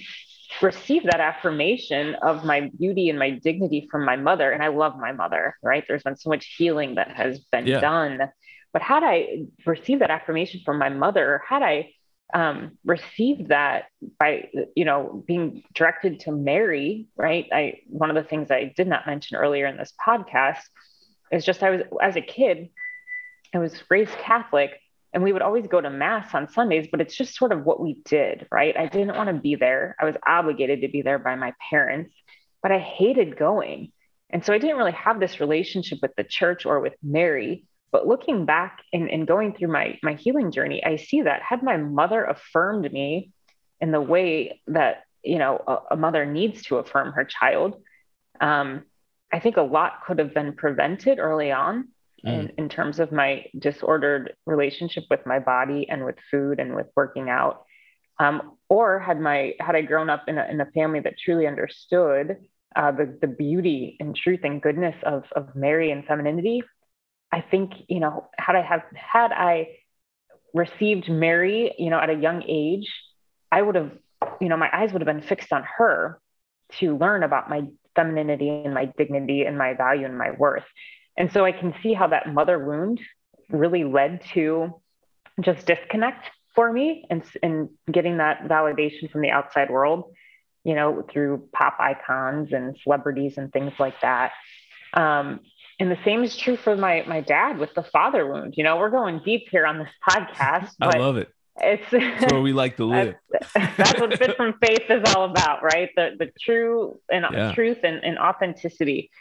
received that affirmation of my beauty and my dignity from my mother, and I love my mother, right? There's been so much healing that has been yeah. done. But had I received that affirmation from my mother, had I um, received that by you know being directed to Mary, right? I one of the things I did not mention earlier in this podcast is just I was as a kid, I was raised Catholic, and we would always go to mass on Sundays, but it's just sort of what we did, right? I didn't want to be there. I was obligated to be there by my parents, but I hated going. And so I didn't really have this relationship with the church or with Mary. But looking back and, and going through my, my healing journey, I see that had my mother affirmed me in the way that, you know, a, a mother needs to affirm her child, um, I think a lot could have been prevented early on mm. in, in terms of my disordered relationship with my body and with food and with working out. Um, or had my had I grown up in a, in a family that truly understood uh, the, the beauty and truth and goodness of, of Mary and femininity, I think, you know, had I have had I received Mary, you know, at a young age, I would have, you know, my eyes would have been fixed on her to learn about my femininity and my dignity and my value and my worth. And so I can see how that mother wound really led to just disconnect for me and, and getting that validation from the outside world, you know, through pop icons and celebrities and things like that. Um, and the same is true for my my dad with the father wound. You know, we're going deep here on this podcast. I love it. It's that's where we like to (laughs) live. that's what Fit from Faith is all about, right? The the true and yeah. truth and, and authenticity.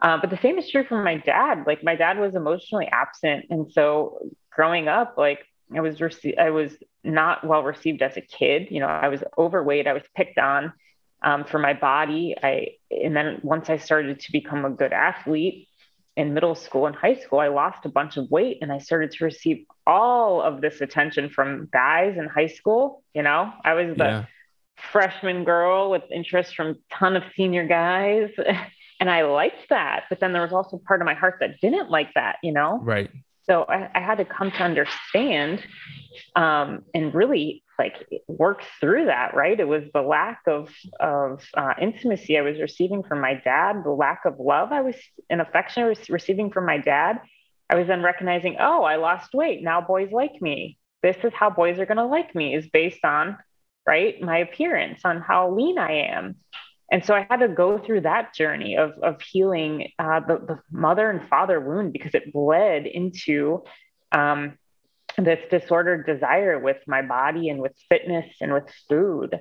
Uh, but the same is true for my dad. Like my dad was emotionally absent, and so growing up, like I was rece- I was not well received as a kid. You know, I was overweight. I was picked on um, for my body. I and then once I started to become a good athlete, in middle school and high school, I lost a bunch of weight and I started to receive all of this attention from guys in high school. You know, I was the yeah. freshman girl with interest from a ton of senior guys. (laughs) and I liked that. But then there was also part of my heart that didn't like that, you know? Right. So I, I had to come to understand um, and really like work through that, right? It was the lack of of uh, intimacy I was receiving from my dad, the lack of love I was and affection I was receiving from my dad. I was then recognizing, oh, I lost weight. Now boys like me. This is how boys are going to like me is based on right my appearance, on how lean I am. And so I had to go through that journey of, of healing uh, the, the mother and father wound because it bled into um, this disordered desire with my body and with fitness and with food.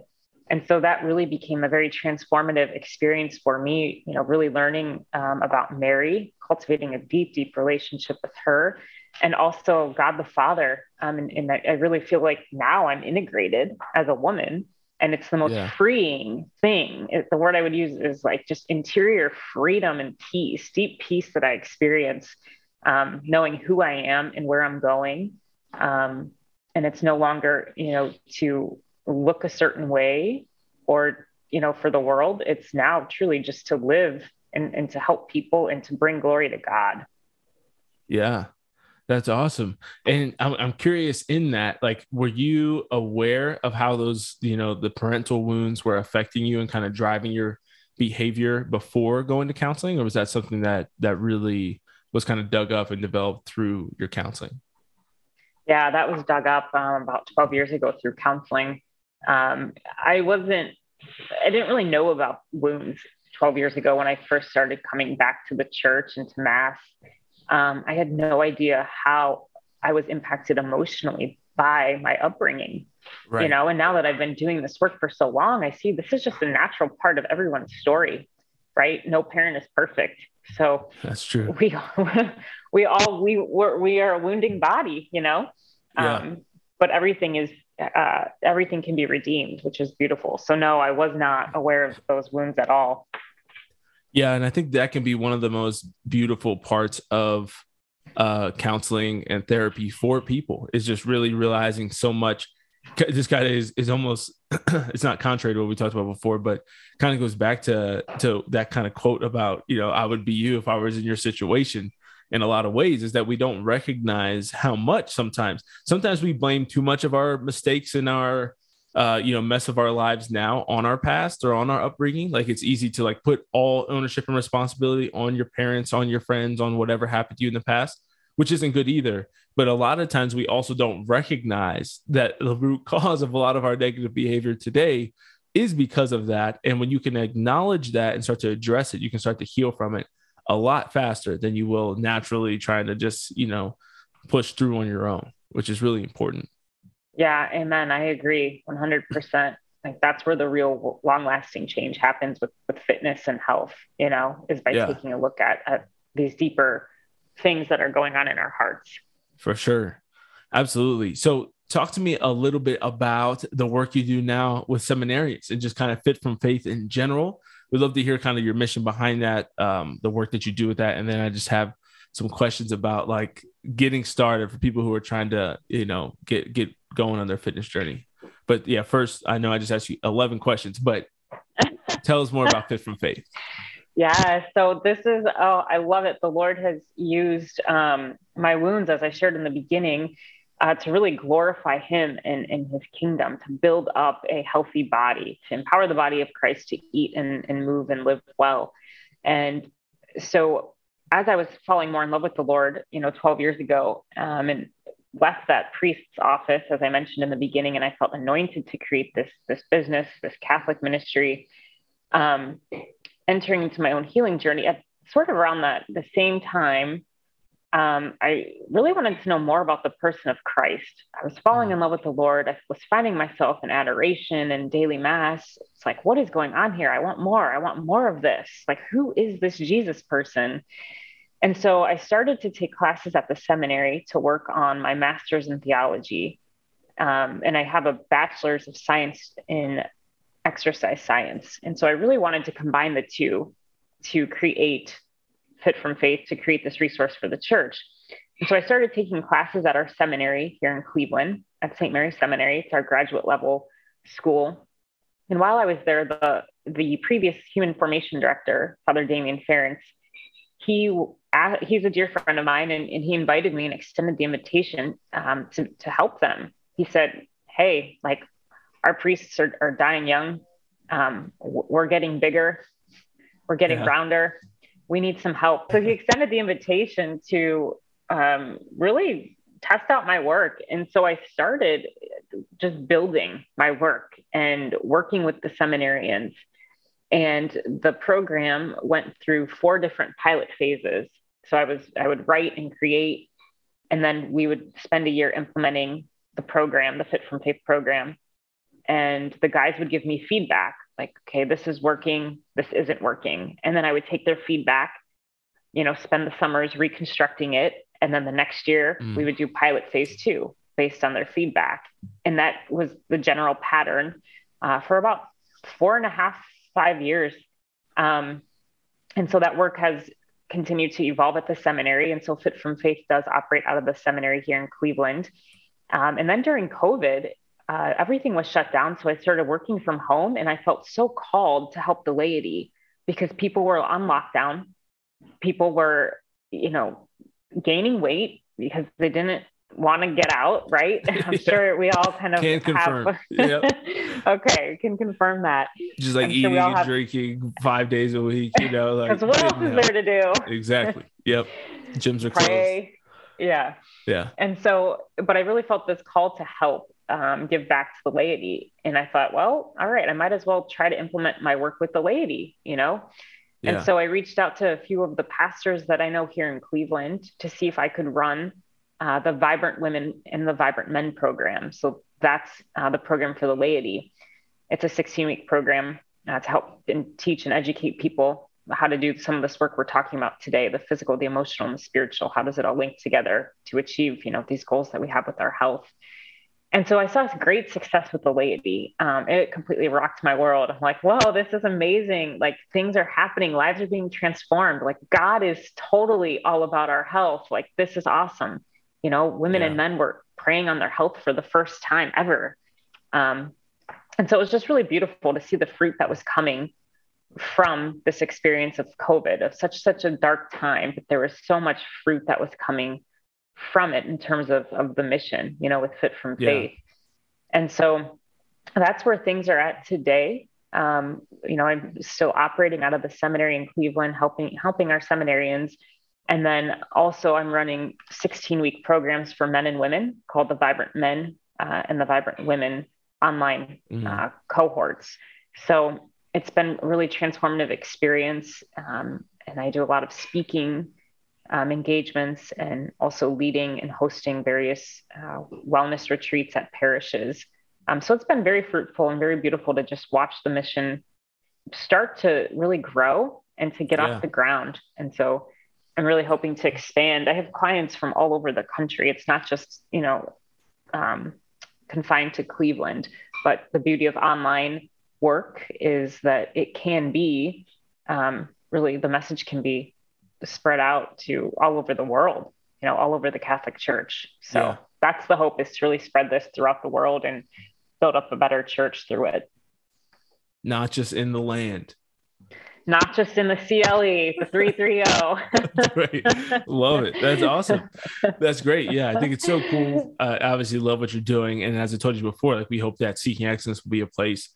And so that really became a very transformative experience for me, you know, really learning um, about Mary, cultivating a deep, deep relationship with her, and also God the Father. Um, and, and I really feel like now I'm integrated as a woman. And it's the most yeah. freeing thing. It, the word I would use is like just interior freedom and peace, deep peace that I experience, um, knowing who I am and where I'm going um, and it's no longer, you know, to look a certain way or, you know, for the world. It's now truly just to live and, and to help people and to bring glory to God. Yeah. That's awesome. And I'm, I'm curious in that, like, were you aware of how those, you know, the parental wounds were affecting you and kind of driving your behavior before going to counseling? Or was that something that, that really was kind of dug up and developed through your counseling? Yeah, that was dug up um, about 12 years ago through counseling. Um, I wasn't, I didn't really know about wounds 12 years ago when I first started coming back to the church and to Mass. Um, I had no idea how I was impacted emotionally by my upbringing. Right. You know, and now that I've been doing this work for so long, I see this is just a natural part of everyone's story, right? No parent is perfect. So that's true. We (laughs) we all we we're, we are a wounding body, you know. Yeah. Um, but everything is uh, everything can be redeemed, which is beautiful. So no, I was not aware of those wounds at all. Yeah, and I think that can be one of the most beautiful parts of uh, counseling and therapy for people is just really realizing so much. This guy is is almost (clears throat) it's not contrary to what we talked about before, but kind of goes back to to that kind of quote about you know I would be you if I was in your situation in a lot of ways is that we don't recognize how much sometimes sometimes we blame too much of our mistakes in our uh, you know mess of our lives now on our past or on our upbringing. Like it's easy to like put all ownership and responsibility on your parents on your friends on whatever happened to you in the past which isn't good either. But a lot of times we also don't recognize that the root (laughs) cause of a lot of our negative behavior today is because of that. And when you can acknowledge that and start to address it you can start to heal from it a lot faster than you will naturally trying to just, you know, push through on your own, which is really important. Yeah, amen. I agree 100%. Like that's where the real long lasting change happens with, with fitness and health, you know, is by yeah. taking a look at, at these deeper things that are going on in our hearts. For sure. Absolutely. So, talk to me a little bit about the work you do now with seminarians and just kind of fit from faith in general we'd love to hear kind of your mission behind that, um, the work that you do with that, and then I just have some questions about like getting started for people who are trying to, you know, get get going on their fitness journey. But yeah, first, I know I just asked you eleven questions, but (laughs) tell us more about Fit from Faith. Yeah. So this is, oh, I love it. The Lord has used um, my wounds, as I shared in the beginning, uh, to really glorify Him and, His kingdom, to build up a healthy body, to empower the body of Christ to eat and, and move and live well. And so, as I was falling more in love with the Lord, you know, 12 years ago, um, and left that priest's office, as I mentioned in the beginning, and I felt anointed to create this this business, this Catholic ministry. Um, entering into my own healing journey at sort of around that the same time um, I really wanted to know more about the person of Christ. I was falling in love with the Lord. I was finding myself in adoration and daily mass. It's like, what is going on here? I want more. I want more of this. Like, who is this Jesus person? And so I started to take classes at the seminary to work on my master's in theology. Um, and I have a bachelor's of science in exercise science. And so I really wanted to combine the two to create Fit from Faith, to create this resource for the church. And so I started taking classes at our seminary here in Cleveland at St. Mary's Seminary. It's our graduate level school. And while I was there, the, the previous human formation director, Father Damian Ference, he he's a dear friend of mine, and, and he invited me and extended the invitation um, to, to help them. He said, Hey, like our priests are, are dying young. Um, we're getting bigger. We're getting yeah. rounder. We need some help. So he extended the invitation to um, really test out my work. And so I started just building my work and working with the seminarians. And the program went through four different pilot phases. So I was I would write and create, and then we would spend a year implementing the program, the Fit from Faith program and the guys would give me feedback like okay this is working this isn't working. And then i would take their feedback you know spend the summers reconstructing it. And then the next year mm. we would do pilot phase two based on their feedback. And that was the general pattern uh, for about four and a half five years. Um, and so that work has continued to evolve at the seminary. And so fit from faith does operate out of the seminary here in cleveland. Um, and then during covid uh, everything was shut down. So I started working from home and I felt so called to help the laity because people were on lockdown. People were, you know, gaining weight because they didn't want to get out, right? (laughs) I'm yeah. sure we all kind of can confirm. (laughs) yep. okay, can confirm that. Just like I'm eating sure and have... drinking five days a week, you know, like what else is there to do? Exactly. Yep. Gyms are Pray. closed. Yeah. Yeah. And so, but I really felt this call to help um, give back to the laity. And I thought, well, all right, I might as well try to implement my work with the laity, you know? Yeah. And so I reached out to a few of the pastors that I know here in Cleveland to see if I could run uh, the Vibrant Women and the Vibrant Men program. So that's uh, the program for the laity. It's a 16 week program uh, to help and teach and educate people how to do some of this work we're talking about today the physical the emotional and the spiritual how does it all link together to achieve you know these goals that we have with our health and so I saw great success with the laity. Um, it completely rocked my world. I'm like, whoa, this is amazing. Like things are happening, lives are being transformed. Like God is totally all about our health. Like this is awesome. You know, women yeah. and men were praying on their health for the first time ever. Um, and so it was just really beautiful to see the fruit that was coming from this experience of COVID, of such such a dark time, but there was so much fruit that was coming from it in terms of, of the mission, you know, with Fit from Faith. Yeah. And so that's where things are at today. Um, you know, I'm still operating out of the seminary in Cleveland, helping helping our seminarians. And then also I'm running 16 week programs for men and women called the Vibrant Men uh, and the Vibrant Women online mm-hmm. uh, cohorts. So it's been a really transformative experience. Um, and I do a lot of speaking um, engagements and also leading and hosting various uh, wellness retreats at parishes. Um, so it's been very fruitful and very beautiful to just watch the mission start to really grow and to get yeah. off the ground. And so I'm really hoping to expand. I have clients from all over the country. It's not just, you know, um, confined to Cleveland, but the beauty of online work is that it can be um, really the message can be spread out to all over the world, you know, all over the Catholic Church. So yeah. that's the hope is to really spread this throughout the world and build up a better church through it. Not just in the land. not just in the CLE, the 330. right. (laughs) Love it. That's awesome. (laughs) That's great. Yeah, I think it's so cool. Uh, obviously, love what you're doing. And as I told you before, like we hope that Seeking Excellence will be a place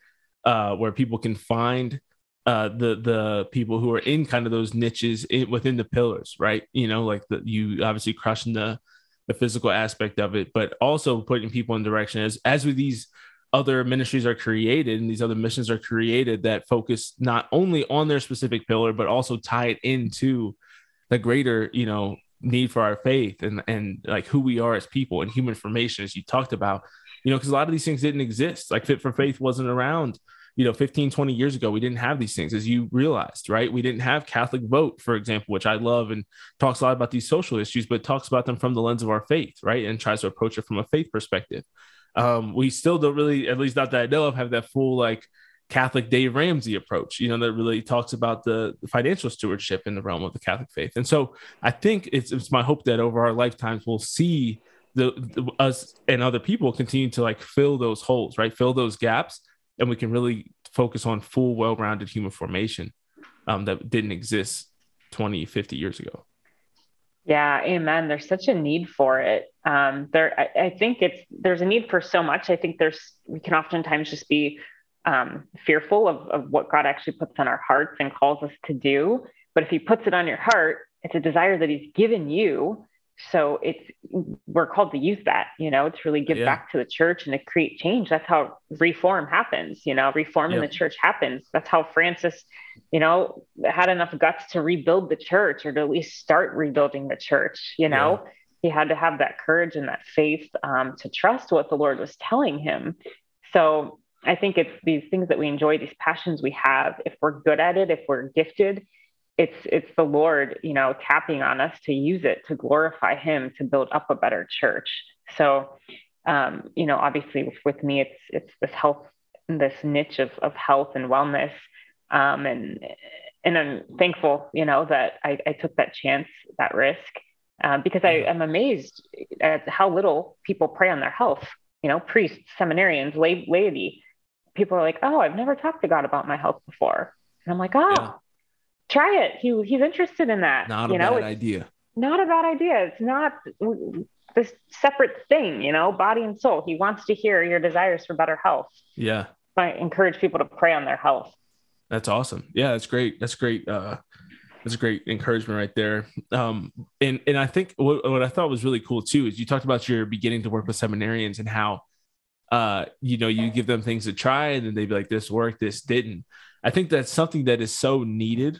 uh, where people can find uh, the the people who are in kind of those niches in, within the pillars, right? You know, like the, you obviously crushing the the physical aspect of it, but also putting people in direction as as with these other ministries are created and these other missions are created that focus not only on their specific pillar but also tie it into the greater you know need for our faith and and like who we are as people and human formation as you talked about. You know because a lot of these things didn't exist. Like fit for faith wasn't around you know 15 20 years ago we didn't have these things as you realized right we didn't have catholic vote for example which i love and talks a lot about these social issues but talks about them from the lens of our faith right and tries to approach it from a faith perspective um, we still don't really, at least not that I know of, have that full like Catholic Dave Ramsey approach, you know, that really talks about the financial stewardship in the realm of the Catholic faith. And so I think it's, it's my hope that over our lifetimes we'll see the, the us and other people continue to like fill those holes, right? Fill those gaps, and we can really focus on full, well-rounded human formation um, that didn't exist 20, 50 years ago. Yeah, amen. There's such a need for it. Um, there, I, I, think it's there's a need for so much. I think there's we can oftentimes just be um, fearful of, of what God actually puts on our hearts and calls us to do. But if He puts it on your heart, it's a desire that He's given you so it's we're called to use that you know to really give yeah. back to the church and to create change that's how reform happens you know reform yep. in the church happens that's how francis you know had enough guts to rebuild the church or to at least start rebuilding the church you know yeah. he had to have that courage and that faith um, to trust what the lord was telling him so i think it's these things that we enjoy these passions we have if we're good at it if we're gifted it's it's the lord you know tapping on us to use it to glorify him to build up a better church. So um, you know obviously with, with, me it's it's this health this niche of, of health and wellness. Um, and and i'm thankful you know that i, I took that chance that risk uh, because I am amazed at how little people pray on their health. You know priests seminarians lay, laity people are like oh i've never talked to god about my health before. And i'm like oh yeah try it. He he's interested in that. Not a know? bad idea. Not a bad idea. It's not this separate thing, you know, body and soul. He wants to hear your desires for better health. Yeah. I encourage people to pray on their health. That's awesome. Yeah, that's great. That's great. Uh, that's a great encouragement right there. Um, and and I think what, what I thought was really cool too is you talked about your beginning to work with seminarians and how, uh, you know, you give them things to try and then they'd be like, this worked, this didn't. I think that's something that is so needed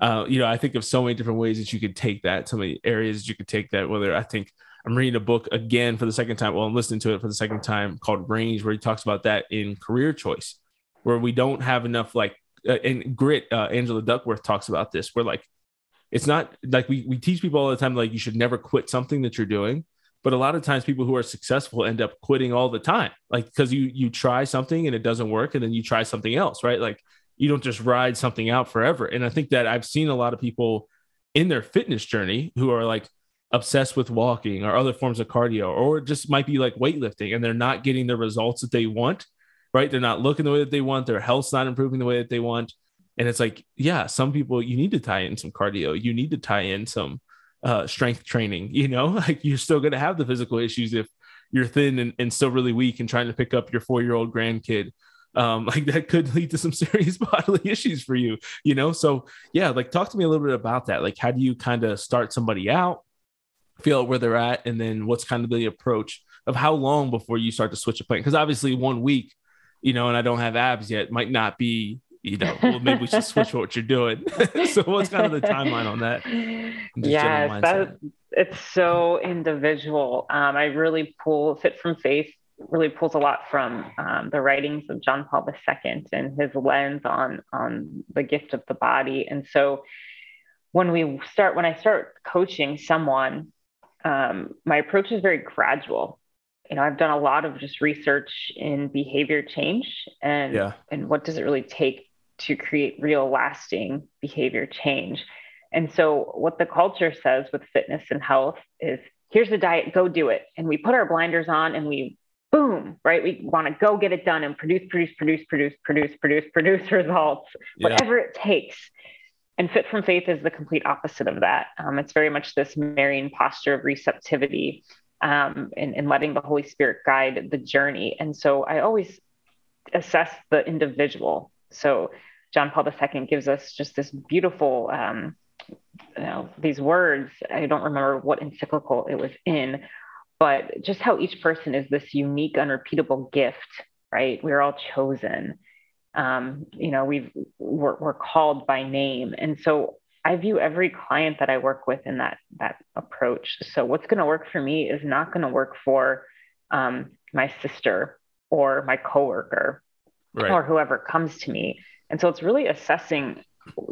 uh, you know, I think of so many different ways that you could take that, so many areas you could take that. Whether I think I'm reading a book again for the second time, well, I'm listening to it for the second time called Range, where he talks about that in career choice, where we don't have enough like uh, and grit. Uh, Angela Duckworth talks about this, where like it's not like we we teach people all the time like you should never quit something that you're doing, but a lot of times people who are successful end up quitting all the time, like because you you try something and it doesn't work, and then you try something else, right? Like you don't just ride something out forever. And I think that I've seen a lot of people in their fitness journey who are like obsessed with walking or other forms of cardio, or just might be like weightlifting and they're not getting the results that they want, right? They're not looking the way that they want, their health's not improving the way that they want. And it's like, yeah, some people you need to tie in some cardio, you need to tie in some uh, strength training, you know, (laughs) like you're still going to have the physical issues if you're thin and, and still really weak and trying to pick up your four year old grandkid um, (laughs) like that could lead to some serious (laughs) bodily issues for you, you know? So yeah, like talk to me a little bit about that. Like, how do you kind of start somebody out, feel out where they're at, and then what's kind of the approach of how long before you start to switch a plan? Because obviously one week, you know, and I don't have abs yet might not be, you know, well, maybe we should switch what you're doing. (laughs) so what's kind of the timeline on that? Yeah, that, it's so individual. Um, I really pull fit from faith really pulls a lot from um, the writings of John Paul II and his lens on on the gift of the body. And so when we start, when I start coaching someone, um, my approach is very gradual. You know, I've done a lot of just research in behavior change and yeah. and what does it really take to create real lasting behavior change. And so what the culture says with fitness and health is here's the diet, go do it. And we put our blinders on and we boom, right? We want to go get it done and produce, produce, produce, produce, produce, produce, produce (laughs) results, whatever yeah. it takes. And fit from faith is the complete opposite of that. Um, it's very much this Marian posture of receptivity um, and, and letting the Holy Spirit guide the journey. And so I always assess the individual. So John Paul II gives us just this beautiful, um, you know, these words. I don't remember what encyclical it was in, but just how each person is this unique, unrepeatable gift, right? We're all chosen. Um, you know, we've we're, we're called by name, and so I view every client that I work with in that that approach. So what's going to work for me is not going to work for um, my sister or my coworker right. or whoever comes to me. And so it's really assessing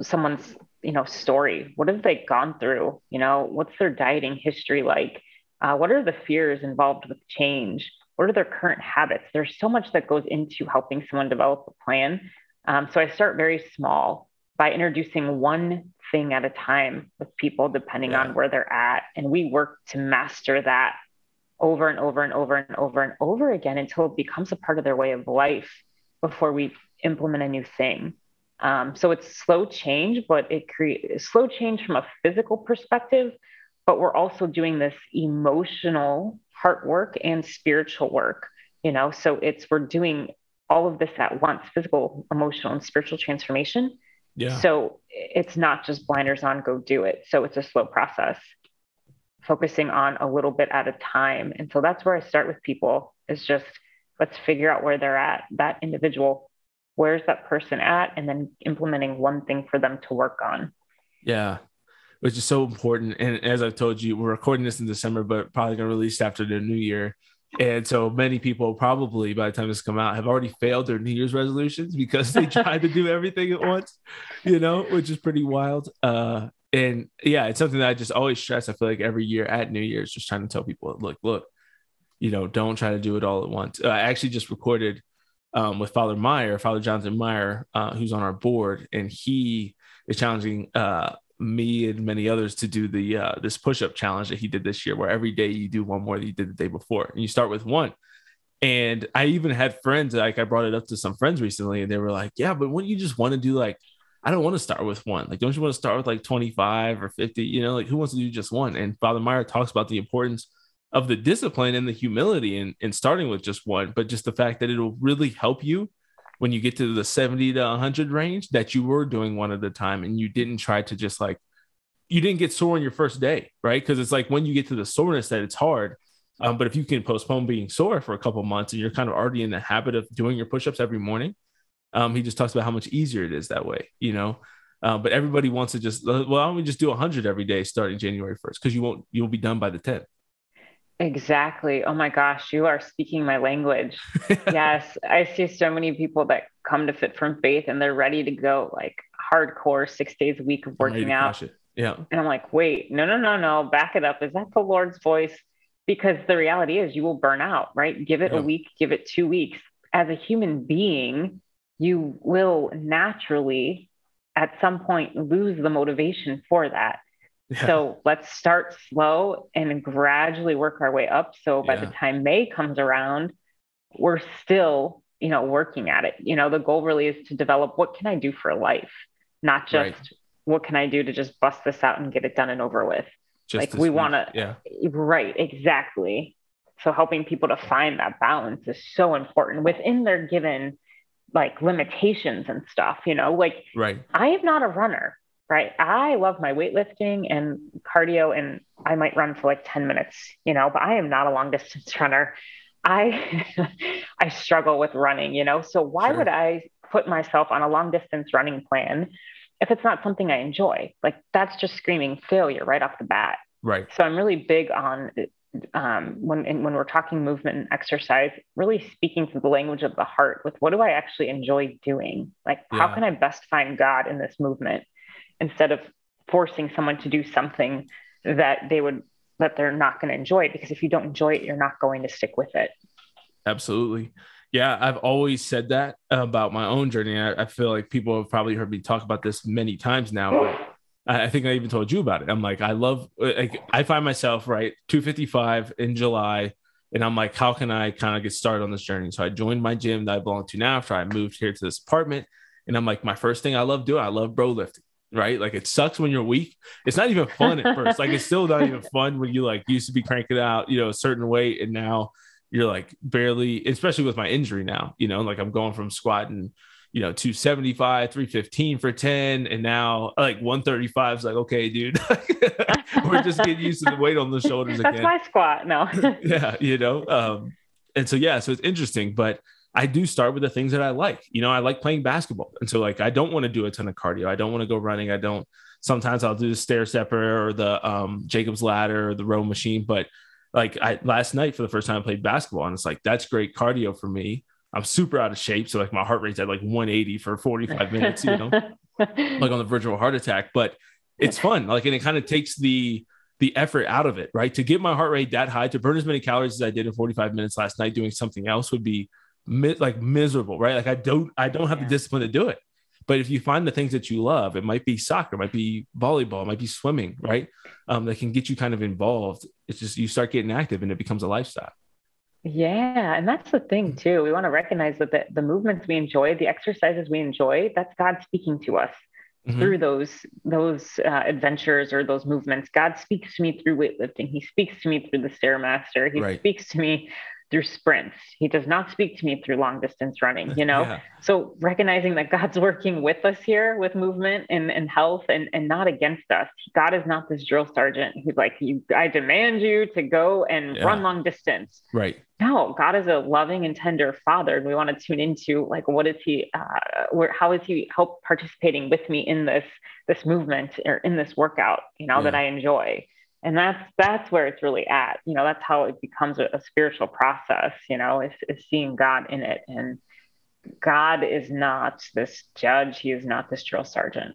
someone's you know story. What have they gone through? You know, what's their dieting history like? Uh, what are the fears involved with change? What are their current habits? There's so much that goes into helping someone develop a plan. Um, so I start very small by introducing one thing at a time with people, depending yeah. on where they're at. And we work to master that over and over and over and over and over again until it becomes a part of their way of life before we implement a new thing. Um, so it's slow change, but it creates slow change from a physical perspective, but we're also doing this emotional heart work and spiritual work, you know, so it's, we're doing all of this at once, physical, emotional, and spiritual transformation. Yeah. So it's not just blinders on, go do it. So it's a slow process, focusing on a little bit at a time. And so that's where I start with people is just let's figure out where they're at, that individual, where's that person at, and then implementing one thing for them to work on. Yeah which is so important. And as I've told you, we're recording this in December, but probably to release after the new year. And so many people probably by the time this come out have already failed their New Year's resolutions (laughs) because they tried to do everything at once, you know, which is pretty wild. Uh, and yeah, it's something that I just always stress. I feel like every year at New Year's, just trying to tell people, look, look, you know, don't try to do it all at once. I actually just recorded um, with Father Meyer, Father Jonathan Meyer, uh, who's on our board, and he is challenging uh, me and many others to do the uh, this push-up challenge that he did this year where every day you do one more than you did the day before and you start with one. And i even had friends like i brought it up to some friends recently and they were like yeah but wouldn't you just want to do like i don't want to start with one. Like don't you want to start with like 25 or 50 you know like who wants to do just one? And father meyer talks about the importance of the discipline and the humility in, in starting with just one but just the fact that it'll really help you when you get to the 70 to 100 range that you were doing one at a time and you didn't try to just like you didn't get sore on your first day right? Because it's like when you get to the soreness that it's hard um, but if you can postpone being sore for a couple months and you're kind of already in the habit of doing your push-ups every morning um, he just talks about how much easier it is that way you know? Uh, but everybody wants to just well why don't we just do 100 every day starting january 1st because you won't you'll be done by the 10th Exactly. Oh my gosh, you are speaking my language. yes, (laughs) I see so many people that come to Fit from Faith and they're ready to go like hardcore six days a week of working out. Yeah. And I'm like, wait, no, no, no, no, back it up. Is that the Lord's voice? Because the reality is you will burn out, right? Give it yeah. a week, give it two weeks. As a human being, you will naturally at some point lose the motivation for that. Yeah. So let's start slow and gradually work our way up. So by yeah. the time May comes around, we're still, you know, working at it. You know, the goal really is to develop what can I do for life, not just right. what can I do to just bust this out and get it done and over with. Just like we want to, yeah, right, exactly. So helping people to find that balance is so important within their given like limitations and stuff. You know, like right. I am not a runner right? I love my weightlifting and cardio, and I might run for like 10 minutes, you know, but I am not a long distance (laughs) runner. I (laughs) I struggle with running, you know. So why sure. would I put myself on a long distance running plan if it's not something I enjoy? Like that's just screaming failure right off the bat. Right. So I'm really big on um, when when we're talking movement and exercise, really speaking to the language of the heart with what do I actually enjoy doing? Like yeah. how can I best find God in this movement? Instead of forcing someone to do something that they would that they're not going to enjoy because if you don't enjoy it you're not going to stick with it absolutely yeah i've always said that about my own journey i, I feel like people have probably heard me talk about this many times now I think I even told you about it. I'm like, I love, like, I find myself right 255 in July, And I'm like, how can I kind of get started on this journey? So I joined my gym that I belong to now after I moved here to this apartment. And I'm like, my first thing I love doing, I love bro lifting, right? Like it sucks when you're weak. It's not even fun at first. Like it's still not even (laughs) fun when you like used to be cranking out, you know, a certain weight and now you're like barely, especially with my injury now, you know, like I'm going from squatting you know 275 315 for 10 and now like 135 is like okay dude (laughs) we're just getting used to the weight on the shoulders that's again. my squat no (laughs) yeah you know um and so yeah so it's interesting but i do start with the things that i like you know i like playing basketball and so like i don't want to do a ton of cardio i don't want to go running i don't sometimes i'll do the stair stepper or the um jacob's ladder or the row machine but like i last night for the first time i played basketball and it's like that's great cardio for me I'm super out of shape. So like my heart rate's at like 180 for 45 minutes, you know, (laughs) like on the verge of a heart attack. But it's fun. Like, and it kind of takes the the effort out of it, right? To get my heart rate that high, to burn as many calories as I did in 45 minutes last night doing something else would be mi- like miserable, right? Like I don't I don't have yeah. the discipline to do it. But if you find the things that you love, it might be soccer, it might be volleyball, it might be swimming, right? Um, that can get you kind of involved. It's just you start getting active and it becomes a lifestyle. Yeah, and that's the thing too. We want to recognize that the, the movements we enjoy, the exercises we enjoy, that's God speaking to us mm-hmm. through those those uh, adventures or those movements. God speaks to me through weightlifting. He speaks to me through the stairmaster. He right. speaks to me through sprints. He does not speak to me through long distance running, you know? yeah. So recognizing that God's (laughs) working with us here with movement and, and health and, and not against us. God is not this drill sergeant He's like, you, I demand you to go and yeah. run long distance. Right. No, God is a loving and tender father. And we want to tune into like, what is he, uh, where, how is he help participating with me in this, this movement or in this workout, you know, yeah. that I enjoy and that's that's where it's really at. You know that's how it becomes a, a spiritual process you know is, is seeing god in it. And god is not this judge. He is not this drill sergeant.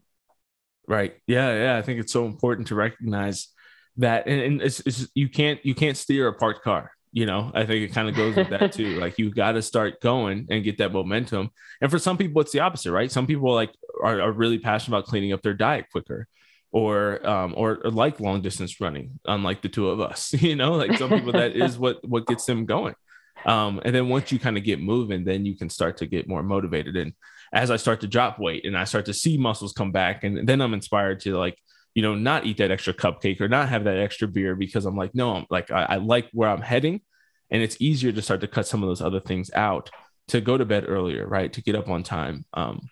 Right. Yeah yeah. I think it's so important to recognize that. And, and it's, it's, you can't you can't steer a parked car you know? I think it kind of goes with that (laughs) too. Like you got to start going and get that momentum. And for some people it's the opposite right? Some people like are, are really passionate about cleaning up their diet quicker or um or, or, like long distance running unlike the two of us (laughs) you know like some people that is what what gets them going. Um and then once you kind of get moving then you can start to get more motivated. And as i start to drop weight and i start to see muscles come back and then i'm inspired to like you know not eat that extra cupcake or not have that extra beer because i'm like no i'm like I, I like where i'm heading and it's easier to start to cut some of those other things out to go to bed earlier right to get up on time. Um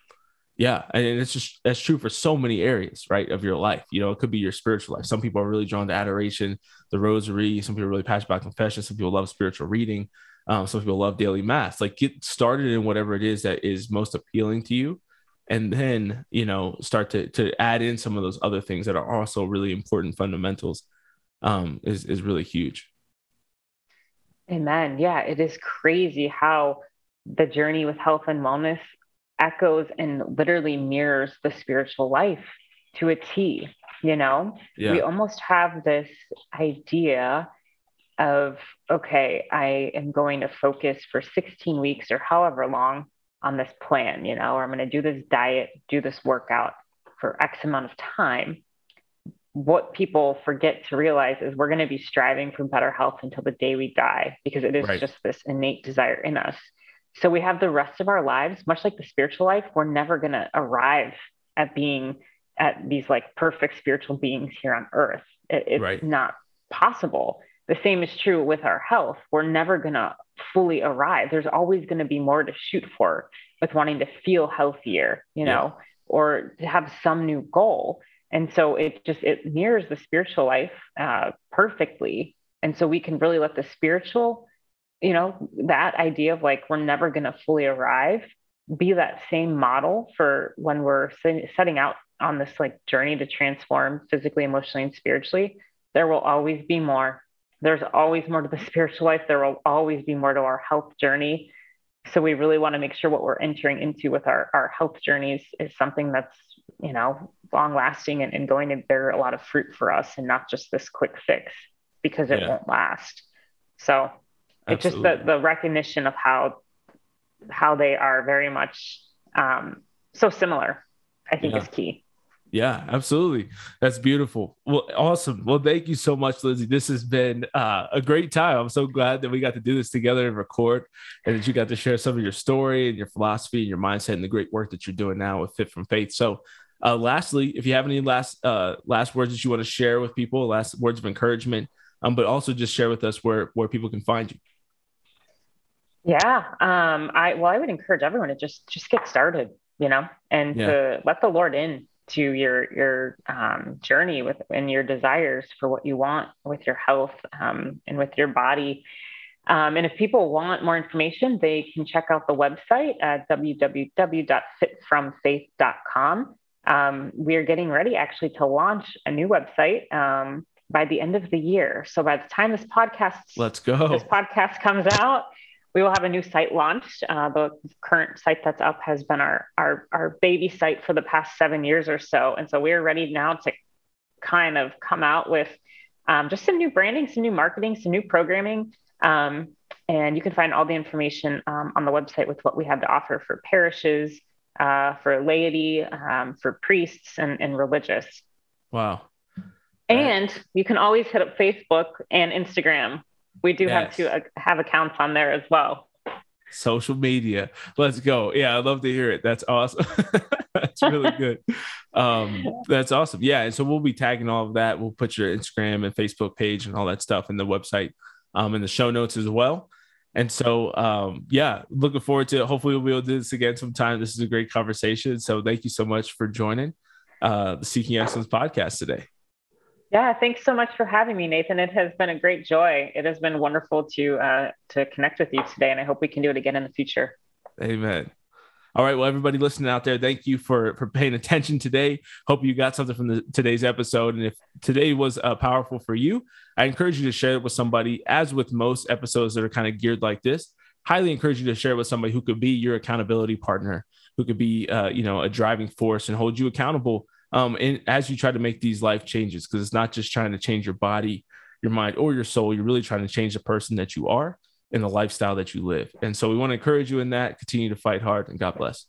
yeah, and it's just that's true for so many areas, right, of your life. You know, it could be your spiritual life. Some people are really drawn to adoration, the rosary. Some people are really passionate about confession. Some people love spiritual reading. Um, some people love daily mass. Like get started in whatever it is that is most appealing to you, and then you know start to to add in some of those other things that are also really important fundamentals. Um, is is really huge. Amen. Yeah, it is crazy how the journey with health and wellness echoes and literally mirrors the spiritual life to a T. You know, yeah. we almost have this idea of, okay, I am going to focus for 16 weeks or however long on this plan, you know, or I'm going to do this diet, do this workout for X amount of time. What people forget to realize is we're going to be striving for better health until the day we die because it is right. just this innate desire in us. So we have the rest of our lives, much like the spiritual life, we're never going to arrive at being at these like perfect spiritual beings here on earth. It, it's right. not possible. The same is true with our health. We're never going to fully arrive. There's always going to be more to shoot for with wanting to feel healthier, you know, yeah. or to have some new goal. And so it just it mirrors the spiritual life uh, perfectly. And so we can really let the spiritual you know, that idea of like we're never going to fully arrive be that same model for when we're setting out on this like journey to transform physically, emotionally, and spiritually. There will always be more. There's always more to the (laughs) spiritual life. There will always be more to our health journey. So we really want to make sure what we're entering into with our, our health journeys is something that's, you know, long lasting and, and going to bear a lot of fruit for us and not just this quick fix because it yeah. won't last. So it's just the, the recognition of how how they are very much um, so similar i think yeah. is key Yeah, absolutely. That's beautiful. Well, awesome. Well, thank you so much, Lindsay. This has been uh, a great time. I'm so glad that we got to do this together and record, and that you got to share some of your story and your philosophy and your mindset and the great work that you're doing now with Fit from Faith. So, uh, lastly, if you have any last uh, last words that you want to share with people, last words of encouragement, um, but also just share with us where where people can find you. Yeah. Um, I well, I would encourage everyone to just just get started, you know, and yeah. to let the Lord in to your your um, journey with and your desires for what you want with your health um, and with your body. Um, and if people want more information, they can check out the website at www.fitfromfaith.com. Um, we are getting ready actually to launch a new website um, by the end of the year. So by the time this podcast, let's go, this podcast comes out, we will have a new site launched. Uh, the current site that's up has been our, our, our baby site for the past seven years or so. And so we're ready now to kind of come out with um, just some new branding, some new marketing, some new programming. Um, and you can find all the information um, on the website with what we have to offer for parishes, uh, for laity, um, for priests, and, and religious. Wow. And you can always hit up Facebook and Instagram we do yes. have to uh, have accounts on there as well. Social media. Let's go. Yeah, I'd love to hear it. That's awesome. (laughs) that's really good. Um, that's awesome. Yeah. And so we'll be tagging all of that. We'll put your Instagram and Facebook page and all that stuff in the website, um, in the show notes as well. And so, um, yeah, looking forward to it. Hopefully, we'll be able to do this again sometime. This is a great conversation. So, thank you so much for joining uh, the Seeking Excellence podcast today. Yeah, thanks so much for having me, Nathan. It has been a great joy. It has been wonderful to uh, to connect with you today, and I hope we can do it again in the future. Amen. All right, well, everybody listening out there, thank you for for paying attention today. Hope you got something from the, today's episode, and if today was uh, powerful for you, I encourage you to share it with somebody. As with most episodes that are kind of geared like this, highly encourage you to share it with somebody who could be your accountability partner, who could be, uh, you know, a driving force and hold you accountable um, and as you try to make these life changes, because it's not just trying to change your body, your mind, or your soul, you're really trying to change the person that you are and the lifestyle that you live. And so we want to encourage you in that. Continue to fight hard, and God bless.